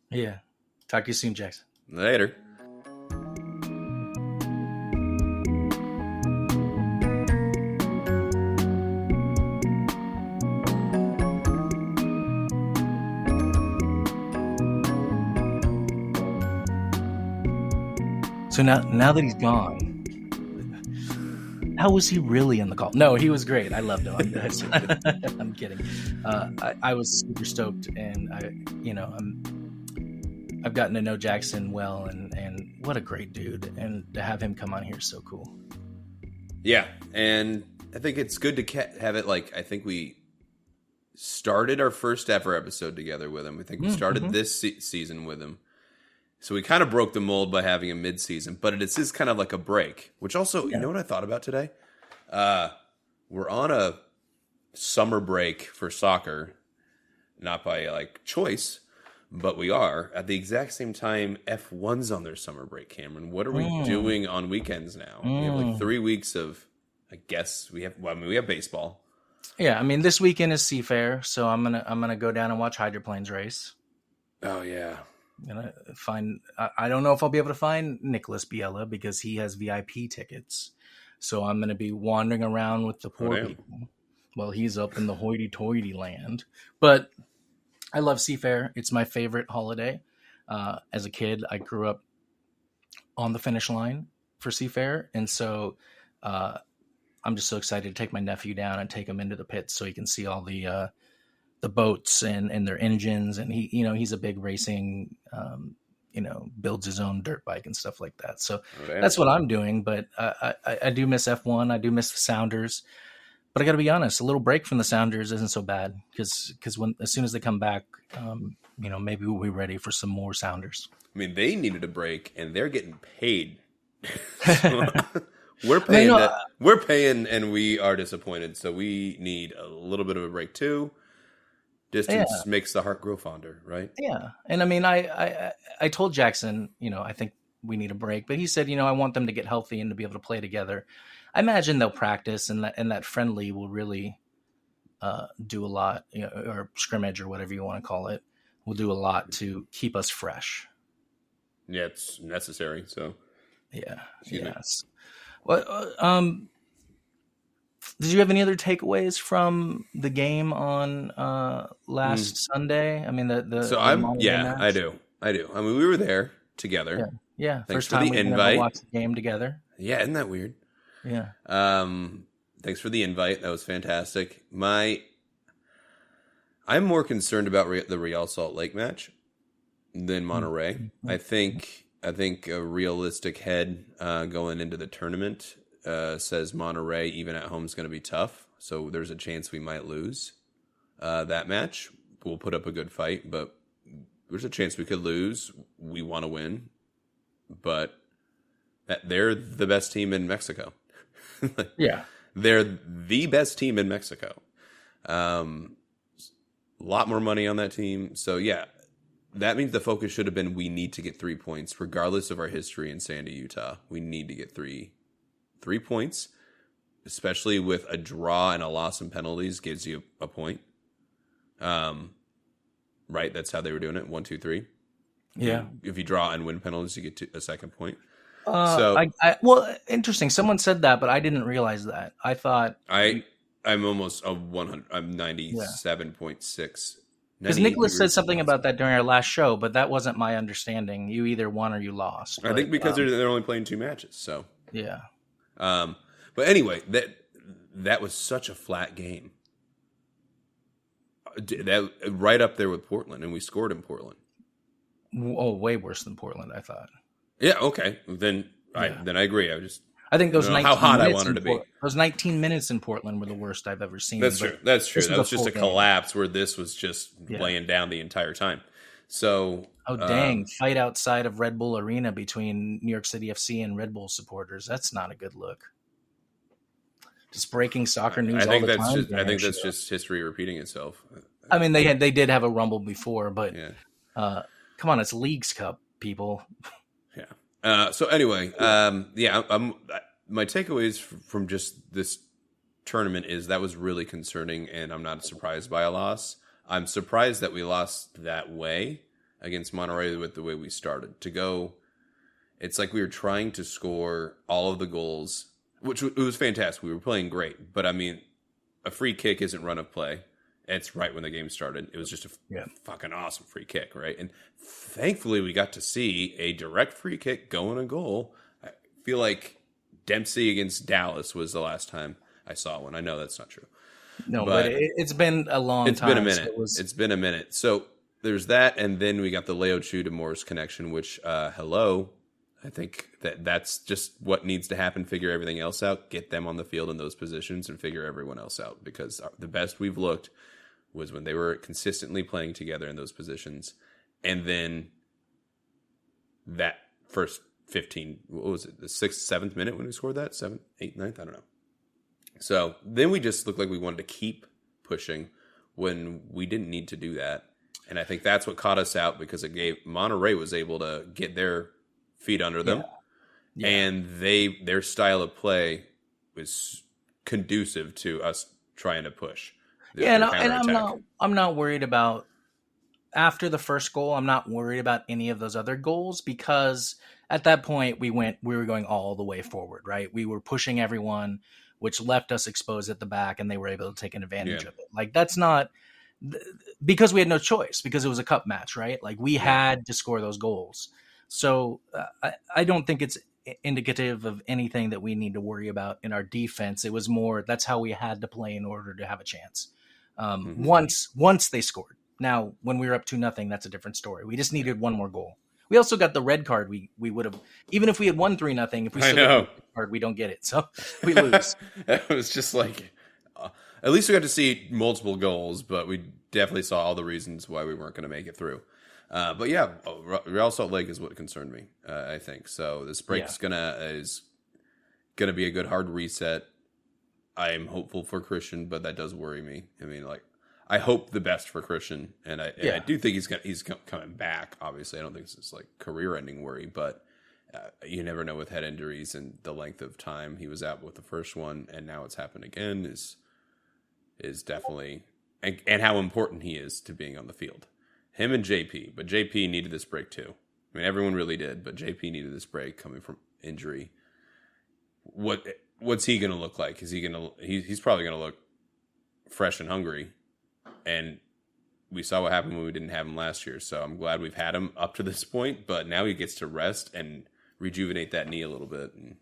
Yeah. Talk to you soon, Jackson. Later. So now, now that he's gone, how was he really in the call? No, he was great. I loved him. I'm, I'm kidding. Uh, I, I was super stoked, and I, you know, I'm, I've gotten to know Jackson well, and and what a great dude, and to have him come on here is so cool. Yeah, and I think it's good to ca- have it like I think we started our first ever episode together with him. I think we started this se- season with him. So we kind of broke the mold by having a mid-season, but it is kind of like a break. Which also, you know what I thought about today? Uh, we're on a summer break for soccer, not by like choice, but we are at the exact same time. F1's on their summer break. Cameron, what are we Mm. doing on weekends now? We have like Mm. three weeks of. I guess we have. Well, I mean, we have baseball. Yeah, I mean, this weekend is Seafair, so I'm gonna I'm gonna go down and watch hydroplanes race. Oh yeah, gonna find I, I don't know if I'll be able to find Nicholas Biella because he has VIP tickets. So I'm gonna be wandering around with the poor damn. people while he's up in the hoity toity land. But I love Seafair. It's my favorite holiday. Uh, as a kid, I grew up on the finish line for Seafair, and so uh, I'm just so excited to take my nephew down and take him into the pits so he can see all the uh, the boats and and their engines. And he, you know, he's a big racing, um, you know, builds his own dirt bike and stuff like that. So Oh, that's what I'm doing. But I, I, I do miss F1. I do miss the Sounders. But I got to be honest, a little break from the Sounders isn't so bad because because when as soon as they come back, um, you know, maybe we'll be ready for some more Sounders. I mean, they needed a break, and they're getting paid. we're paying. know, that- we're paying, and we are disappointed. So we need a little bit of a break too. Distance Yeah. makes the heart grow fonder, right? Yeah, and I mean, I, I I- told Jackson, you know, I think we need a break, but he said, you know, I want them to get healthy and to be able to play together. I imagine they'll practice, and that and that friendly will really uh, do a lot, you know, or scrimmage or whatever you want to call it, will do a lot to keep us fresh. Yeah, it's necessary. So Yeah. Excuse me. yes. Well, uh, um, did you have any other takeaways from the game on uh, last Sunday? I mean, the the so the I'm yeah, match? I do, I do. I mean, we were there together. Yeah. Yeah, Thanks first for time the invite. watched the game together. Yeah, isn't that weird? Yeah. Um, thanks for the invite. That was fantastic. My, I'm more concerned about Re- the Real Salt Lake match than Monterrey. I think I think a realistic head uh, going into the tournament uh, says Monterrey even at home is going to be tough. So there's a chance we might lose uh, that match. We'll put up a good fight, but there's a chance we could lose. We want to win, but that they're the best team in Mexico. Yeah. They're the best team in Mexico. Um, a lot more money on that team. So yeah, that means the focus should have been we need to get three points, regardless of our history in Sandy, Utah. We need to get three, three points, especially with a draw and a loss in penalties gives you a point. Um, right. That's how they were doing it. One, two, three. Yeah. If you draw and win penalties, you get to a second point. Uh, So- I, I, well, interesting. Someone said that, but I didn't realize that. I thought, I I'm almost a 100. I'm 97.6. Because Nicholas said something about that during our last show, but that wasn't my understanding. You either won or you lost. I But, think because um, they're, they're only playing two matches. So, yeah, um, but anyway, that that was such a flat game. Uh, That right up there with Portland, and we scored in Portland. Oh, way worse than Portland. I thought. Yeah, okay, then I Yeah. then I agree. I just I think those I 19 how hot I minutes wanted in to be. Port- Those 19 minutes in Portland were the worst I've ever seen. That's true. That's true. That was was just a game. collapse where this was just Yeah. laying down the entire time. So Oh um, dang! Fight outside of Red Bull Arena between New York City FC and Red Bull supporters. That's not a good look. Just breaking soccer news. I think all the that's just I think that's show. just history repeating itself. I mean, they had they did have a rumble before, but Yeah. uh, come on, it's Leagues Cup, people. Yeah. Uh, so anyway, um, yeah, I'm, I'm my takeaways from just this tournament is that was really concerning, and I'm not surprised by a loss. I'm surprised that we lost that way against Monterrey with the way we started to go. It's like we were trying to score all of the goals, which w- it was fantastic. We were playing great, but I mean, a free kick isn't run of play. It's right when the game started. It was just a Yeah. fucking awesome free kick, right? And thankfully, we got to see a direct free kick go in a goal. I feel like Dempsey against Dallas was the last time I saw one. I know that's not true. No, But- but, it, it's been a long It's time. been a so minute. it was, It's been a minute. So there's that, and then we got the Leo Chu to Morris connection, which uh, hello. I think that that's just what needs to happen. Figure everything else out. Get them on the field in those positions, and figure everyone else out. Because the best we've looked was when they were consistently playing together in those positions, and then that first fifteen. What was it? The sixth, seventh minute when we scored that seventh, eighth, ninth. I don't know. So then we just looked like we wanted to keep pushing when we didn't need to do that. And I think that's what caught us out because it gave Monterrey was able to get their feet under them. Yeah. And they their style of play was conducive to us trying to push. yeah, and, I, and I'm not I'm not worried about after the first goal. I'm not worried about any of those other goals because at that point we went we were going all the way forward, right? We were pushing everyone, which left us exposed at the back, and they were able to take an advantage Yeah. of it. Like that's not because we had no choice because it was a cup match, right? Like we had to score those goals. So uh, I, I don't think it's indicative of anything that we need to worry about in our defense. It was more that's how we had to play in order to have a chance. Um, Mhm. Once once they scored. Now when we were up to nothing, that's a different story. We just needed one more goal. We also got the red card. We we would have even if we had won three nothing. If we still got the red card, we don't get it. So we lose. it was just like uh, at least we got to see multiple goals, but we definitely saw all the reasons why we weren't going to make it through. Uh, but yeah, uh, Real Salt Lake is what concerned me. Uh, I think so. This break's gonna is gonna be a good hard reset. I am hopeful for Cristian, but that does worry me. I mean, like I hope the best for Cristian, and I, and I do think he's he's coming back. Obviously, I don't think this is like career ending worry, but uh, you never know with head injuries and the length of time he was out with the first one, and now it's happened again. Is is definitely and, and how important he is to being on the field. Him and JP, but JP needed this break too. I mean, everyone really did, but JP needed this break coming from injury. What what's he going to look like? Is he going to he, he's probably going to look fresh and hungry, and we saw what happened when we didn't have him last year. So I'm glad we've had him up to this point, but now he gets to rest and rejuvenate that knee a little bit. And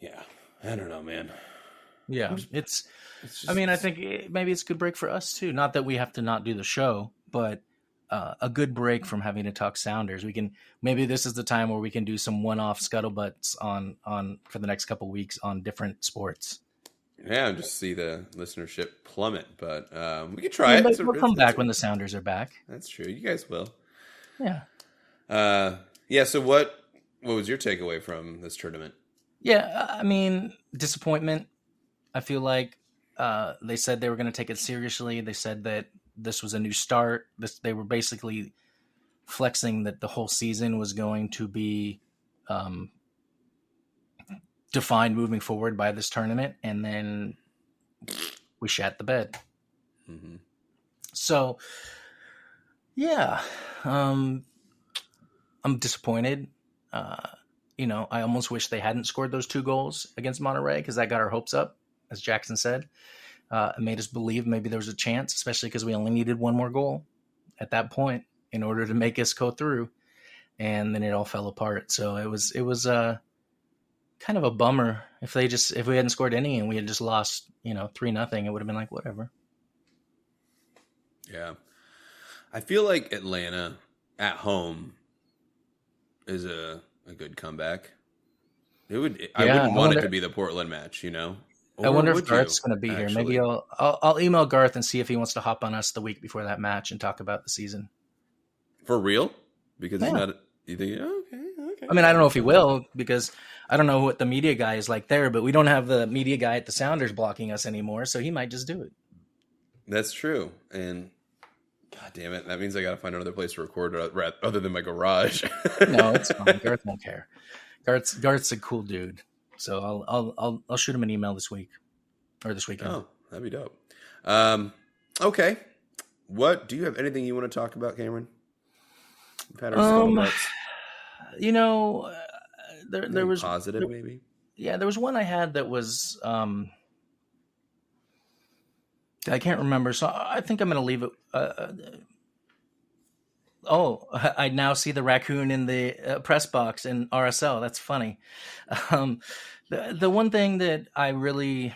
yeah, I don't know, man. Yeah, it's. It's I mean, I think it, maybe it's a good break for us too. Not that we have to not do the show, but uh, a good break from having to talk Sounders. We can maybe this is the time where we can do some one-off scuttlebutts on on for the next couple weeks on different sports. Yeah, just see the listenership plummet, but um, we could try Yeah, it. but we'll come back when the Sounders are back. That's true. You guys will. Yeah, Uh, yeah. So what? What was your takeaway from this tournament? yeah. I mean, disappointment. I feel like uh, they said they were going to take it seriously. They said that this was a new start. This they were basically flexing that the whole season was going to be um, defined moving forward by this tournament, and then we shat the bed. Mm-hmm. So, yeah, um, I'm disappointed. Uh, you know, I almost wish they hadn't scored those two goals against Monterrey because that got our hopes up. as Jackson said. Uh, it made us believe maybe there was a chance, especially because we only needed one more goal at that point in order to make us go through. And then it all fell apart. So it was it was uh, kind of a bummer if they just if we hadn't scored any and we had just lost, you know, three nothing. It would have been like whatever. Yeah. I feel like Atlanta at home is a a good comeback. It would. I Yeah, wouldn't I want wonder- it to be the Portland match, you know. I wonder if Garth's going to be here. Maybe? I'll, I'll I'll email Garth and see if he wants to hop on us the week before that match and talk about the season. for real because he's not. You think? Oh, okay, okay. I mean, I don't know if he will because I don't know what the media guy is like there, but we don't have the media guy at the Sounders blocking us anymore, so he might just do it. That's true. And God damn it, that means I got to find another place to record other than my garage. No, it's fine. Garth won't care. Garth's Garth's a cool dude, so I'll I'll I'll, I'll shoot him an email this week or this weekend. oh, that'd be dope. Um, okay. What do you have anything you want to talk about, Cameron? We've had our Um. You know, there there was positive, maybe. yeah, there was one I had that was um I can't remember, so I think I'm going to leave it. Uh, uh, oh, I now see the raccoon in the uh, press box in RSL. That's funny. Um, the the one thing that I really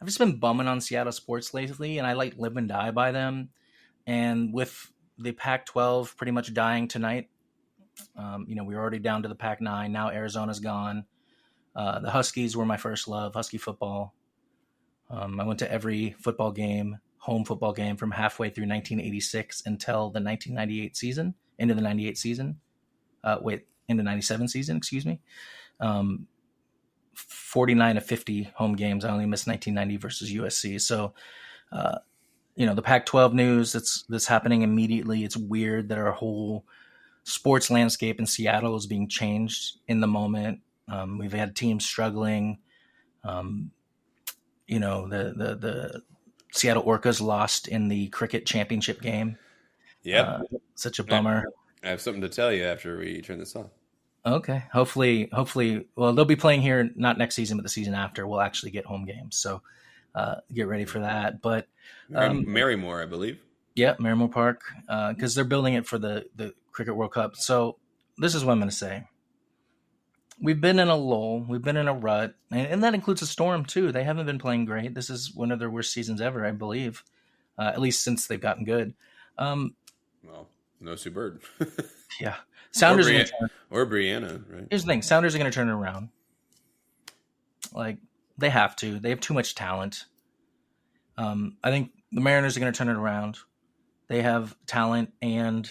I've just been bumming on Seattle sports lately, and I like live and die by them. And with the Pac-12 pretty much dying tonight, um, you know, we were already down to the Pac-9. Now Arizona's gone. Uh, the Huskies were my first love, Husky football. Um, I went to every football game, home football game from halfway through 1986 until the 1998 season, into the 98 season. Uh, wait, into 97 season, excuse me. Um, 49 of 50 home games. I only missed 1990 versus USC. So, uh, you know, the Pac-12 news that's that's happening immediately. It's weird that our whole sports landscape in Seattle is being changed in the moment. Um, we've had teams struggling. Um, you know, the, the the Seattle Orcas lost in the cricket championship game. Yep. Uh, such a bummer. I have something to tell you after we turn this off. Okay. Hopefully, hopefully, well, they'll be playing here not next season, but the season after. We'll actually get home games, so uh, get ready for that. But um, Marymoor, I believe. Yeah, Marymoor Park, because they're building it for the the Cricket World Cup. So this is what I'm going to say. We've been in a lull, we've been in a rut, and, and that includes a storm too. They haven't been playing great. This is one of their worst seasons ever, I believe, uh, at least since they've gotten good. Um, Well, no Sue Bird. yeah, Sounders. Or Are Bri- gonna turn, or Brianna, right? here's the thing: Sounders are going to turn it around. Like they have to. They have too much talent. Um, I think the Mariners are going to turn it around. They have talent and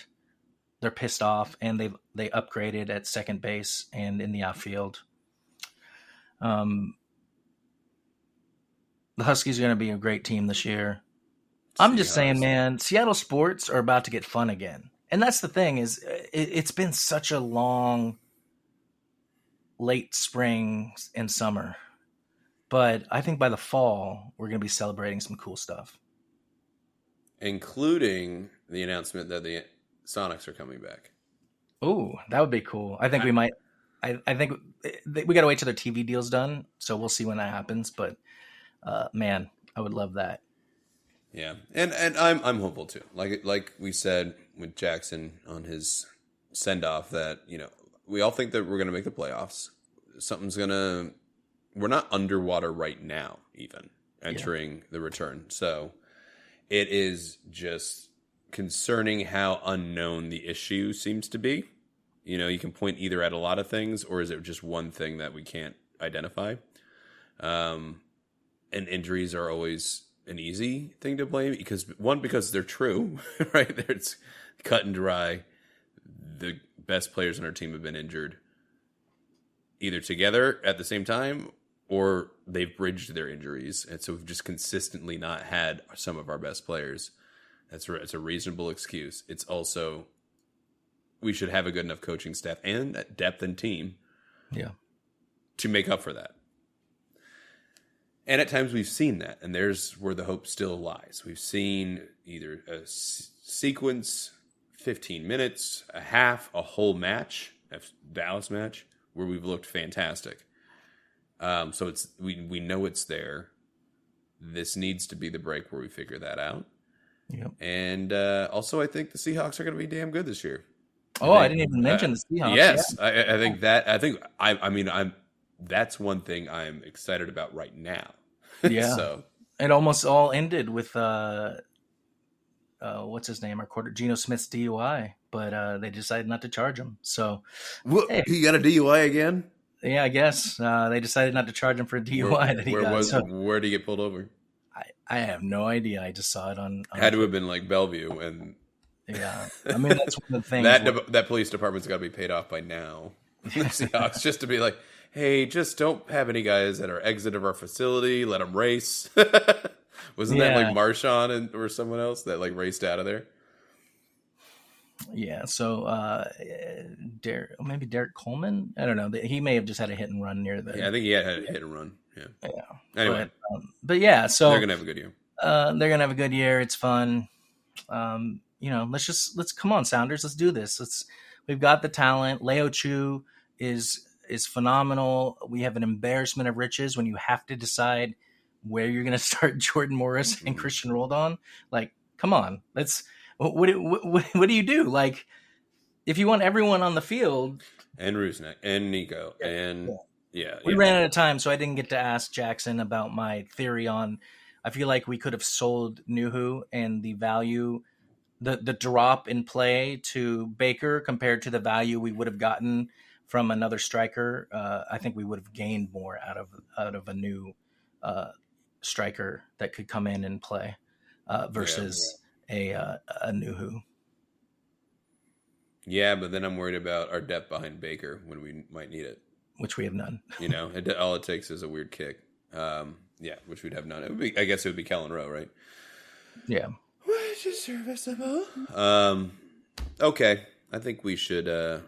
they're pissed off, and they they upgraded at second base and in the outfield. Um, the Huskies are going to be a great team this year. I'm just saying, man, Seattle sports are about to get fun again, and that's the thing is it, it's been such a long, late spring and summer, but I think by the fall we're going to be celebrating some cool stuff. Including the announcement that the Sonics are coming back. Ooh, that would be cool. I think we might. I, I think we got to wait till their TV deal's done, so we'll see when that happens. But uh, man, I would love that. Yeah, and and I'm I'm hopeful too. Like like we said with Jackson on his send off, that you know we all think that we're going to make the playoffs. Something's gonna. We're not underwater right now, even entering the return. So it is just concerning how unknown the issue seems to be. You know, you can point either at a lot of things, or is it just one thing that we can't identify? Um, and injuries are always an easy thing to blame because one because they're true, right? It's cut and dry. The best players on our team have been injured either together at the same time or they've bridged their injuries, and so we've just consistently not had some of our best players. That's a, it's a reasonable excuse. It's also we should have a good enough coaching staff and depth and team Yeah. to make up for that. And at times we've seen that, and there's where the hope still lies. We've seen either a s- sequence, 15 minutes, a half, a whole match, a Dallas match, where we've looked fantastic. Um, so it's we we know it's there. This needs to be the break where we figure that out. Yep. And uh, also, I think the Seahawks are going to be damn good this year. Oh, I think- didn't even mention uh, the Seahawks. Yes, I, I think that. I think I. I mean, I'm. That's one thing I'm excited about right now. Yeah. so it almost all ended with uh, uh, what's his name? Our quarter Geno Smith's DUI, but uh, they decided not to charge him. So Hey. he got a DUI again. yeah, I guess uh, they decided not to charge him for a DUI Where, that he where got. was? So Where did he get pulled over? I, have no idea. I just saw it on. on Had to have been like Bellevue, and yeah, I mean that's one of the things. that where- that police department's got to be paid off by now. Seahawks just to be like, hey, just don't have any guys at our exit of our facility. Let them race. Wasn't that like Marshawn and or someone else that like raced out of there? Yeah, so uh, Derrick, maybe Derrick Coleman. I don't know. He may have just had a hit and run near the. Yeah, I think he had, had a hit and run. Yeah. yeah. Anyway, But, um, but yeah, so they're gonna have a good year. uh, they're gonna have a good year. It's fun. Um, you know, let's just let's come on, Sounders. Let's do this. Let's. We've got the talent. Leo Chu is is phenomenal. We have an embarrassment of riches when you have to decide where you're going to start Jordan Morris and Mhm. Cristian Roldan. Like, come on, let's. What, what what what do you do? Like, if you want everyone on the field, And Rusnak and Nico and yeah, we yeah. ran out of time, so I didn't get to ask Jackson about my theory on. I feel like we could have sold Nouhou and the value, the the drop in play to Baker compared to the value we would have gotten from another striker. Uh, I think we would have gained more out of out of a new uh, striker that could come in and play uh, versus a uh, a Nouhou. Yeah, but then I'm worried about our depth behind Baker when we might need it. Which we have none. You know, it, all it takes is a weird kick. Um, yeah, which we'd have none. It would be, I guess it would be Kellen Rowe, right? Yeah. Which is serviceable. Um, okay, I think we should uh,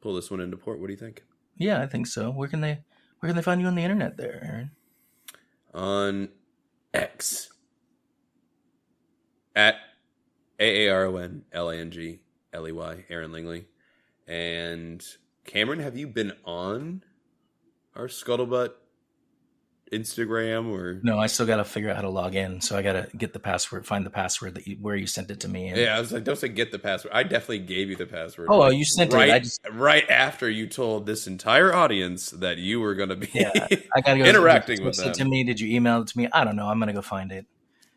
pull this one into port. What do you think? Yeah, I think so. Where can they where can they find you on the internet there, Aaron? On X at A A R O N L A N G L E Y Aaron Lingley and Cameron. Have you been on our scuttlebutt Instagram or? No, I still got to figure out how to log in. So I got to get the password, find the password that you, where you sent it to me. And, Yeah, I was like, don't say get the password. I definitely gave you the password. Oh, like, you sent it. right, I just- right after you told this entire audience that you were going to be Yeah, I got to go interacting with text it them. to me. Did you email it to me? I don't know. I'm gonna go find it.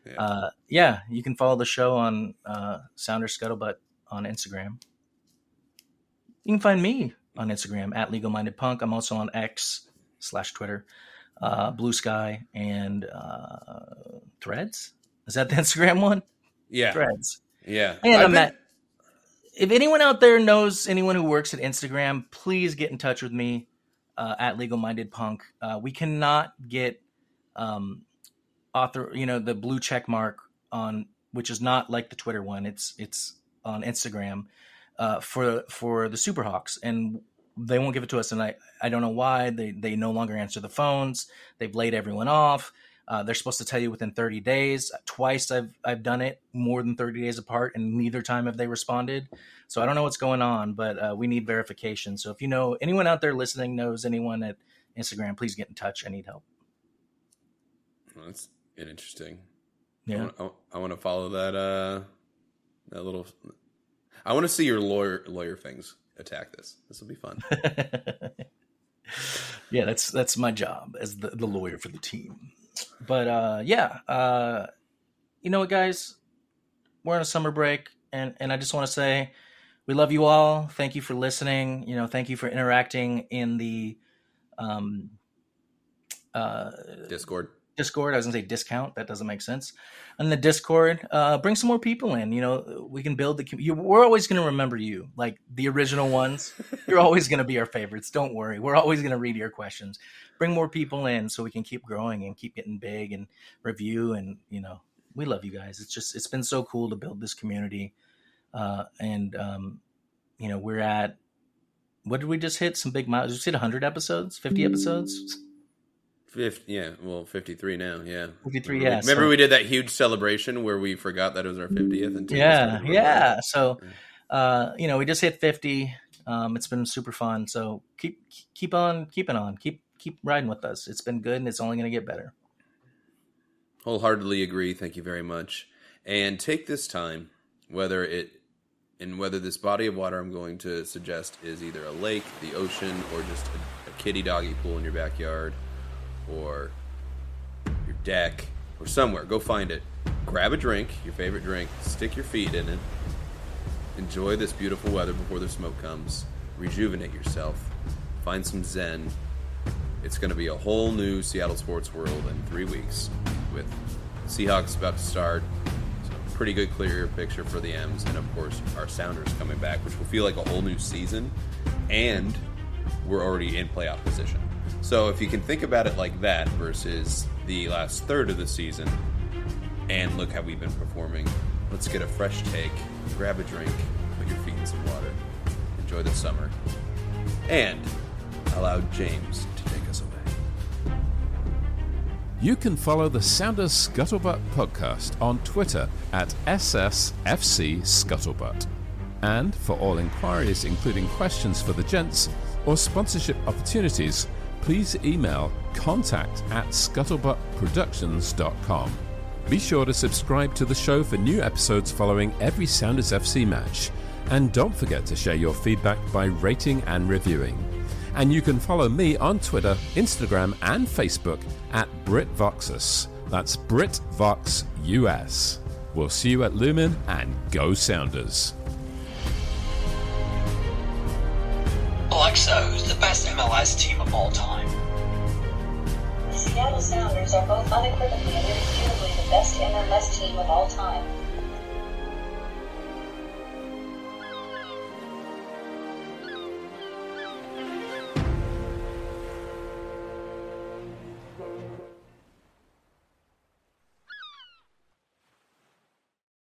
Yeah. Uh, yeah, you can follow the show on uh, Sounder Scuttlebutt on Instagram. You can find me on Instagram at Legal Minded Punk. I'm also on X slash Twitter, uh, Blue Sky, and uh, Threads. Is that the Instagram one? yeah, Threads. yeah. And I've I'm been- at, if anyone out there knows anyone who works at Instagram, please get in touch with me uh, at Legal Minded Punk. Uh, we cannot get um, author, you know, the blue check mark on, which is not like the Twitter one. It's it's on Instagram uh, for for the Superhawks, and they won't give it to us. And I I don't know why they they no longer answer the phones. They've laid everyone off. Uh, they're supposed to tell you within 30 days. Twice I've I've done it more than 30 days apart, and neither time have they responded. So I don't know what's going on, but uh, we need verification. So if you know anyone out there listening knows anyone at Instagram, please get in touch. I need help. Well, that's interesting. Yeah, I, want, I want to follow that. Uh, that little. I want to see your lawyer lawyer things attack this. This will be fun. yeah, that's that's my job as the, the lawyer for the team. But uh, yeah, uh, you know what, guys, we're on a summer break, and and I just want to say we love you all. Thank you for listening. You know, thank you for interacting in the um, uh, Discord. Discord. I was gonna say discount. That doesn't make sense. And the Discord, uh, bring some more people in. You know, we can build the. com- You, we're always gonna remember you, like the original ones. You're always gonna be our favorites. Don't worry. We're always gonna read your questions. Bring more people in so we can keep growing and keep getting big and review. And you know, we love you guys. It's just it's been so cool to build this community. Uh, and um, you know, we're at. What did we just hit? Some big miles. We just hit 100 episodes, 50 episodes. Fifty, yeah, well, fifty-three now. Yeah, 53, yeah, Remember so- we did that huge celebration where we forgot that it was our fiftieth, and Tim yeah yeah so uh you know we just hit 50 um it's been super fun so keep keep on keeping on keep keep riding with us. It's been good, and it's only going to get better. Wholeheartedly agree. Thank you very much. And take this time, whether it and whether this body of water I'm going to suggest is either a lake, the ocean, or just a, a kitty doggy pool in your backyard, or your deck, or somewhere. Go find it. Grab a drink, your favorite drink, stick your feet in it. Enjoy this beautiful weather before the smoke comes. Rejuvenate yourself. Find some zen. It's going to be a whole new Seattle sports world in three weeks with Seahawks about to start, So pretty good clear picture for the M's, and of course our Sounders coming back, which will feel like a whole new season, and we're already in playoff position. So if you can think about it like that versus the last third of the season, and look how we've been performing, let's get a fresh take, grab a drink, put your feet in some water, enjoy the summer, and allow James to take us away. You can follow the Sounders Scuttlebutt podcast on Twitter at SSFC Scuttlebutt. And for all inquiries, including questions for the gents or sponsorship opportunities, please email contact at scuttlebuttproductions.com. Be sure to subscribe to the show for new episodes following every Sounders FC match. And don't forget to share your feedback by rating and reviewing. And you can follow me on Twitter, Instagram, and Facebook at BritVoxus. That's BritVoxUS. We'll see you at Lumen and go Sounders. Alexa, who's the best MLS team of all time? The Seattle Sounders are both unequivocally and irrefutably the best MLS team of all time.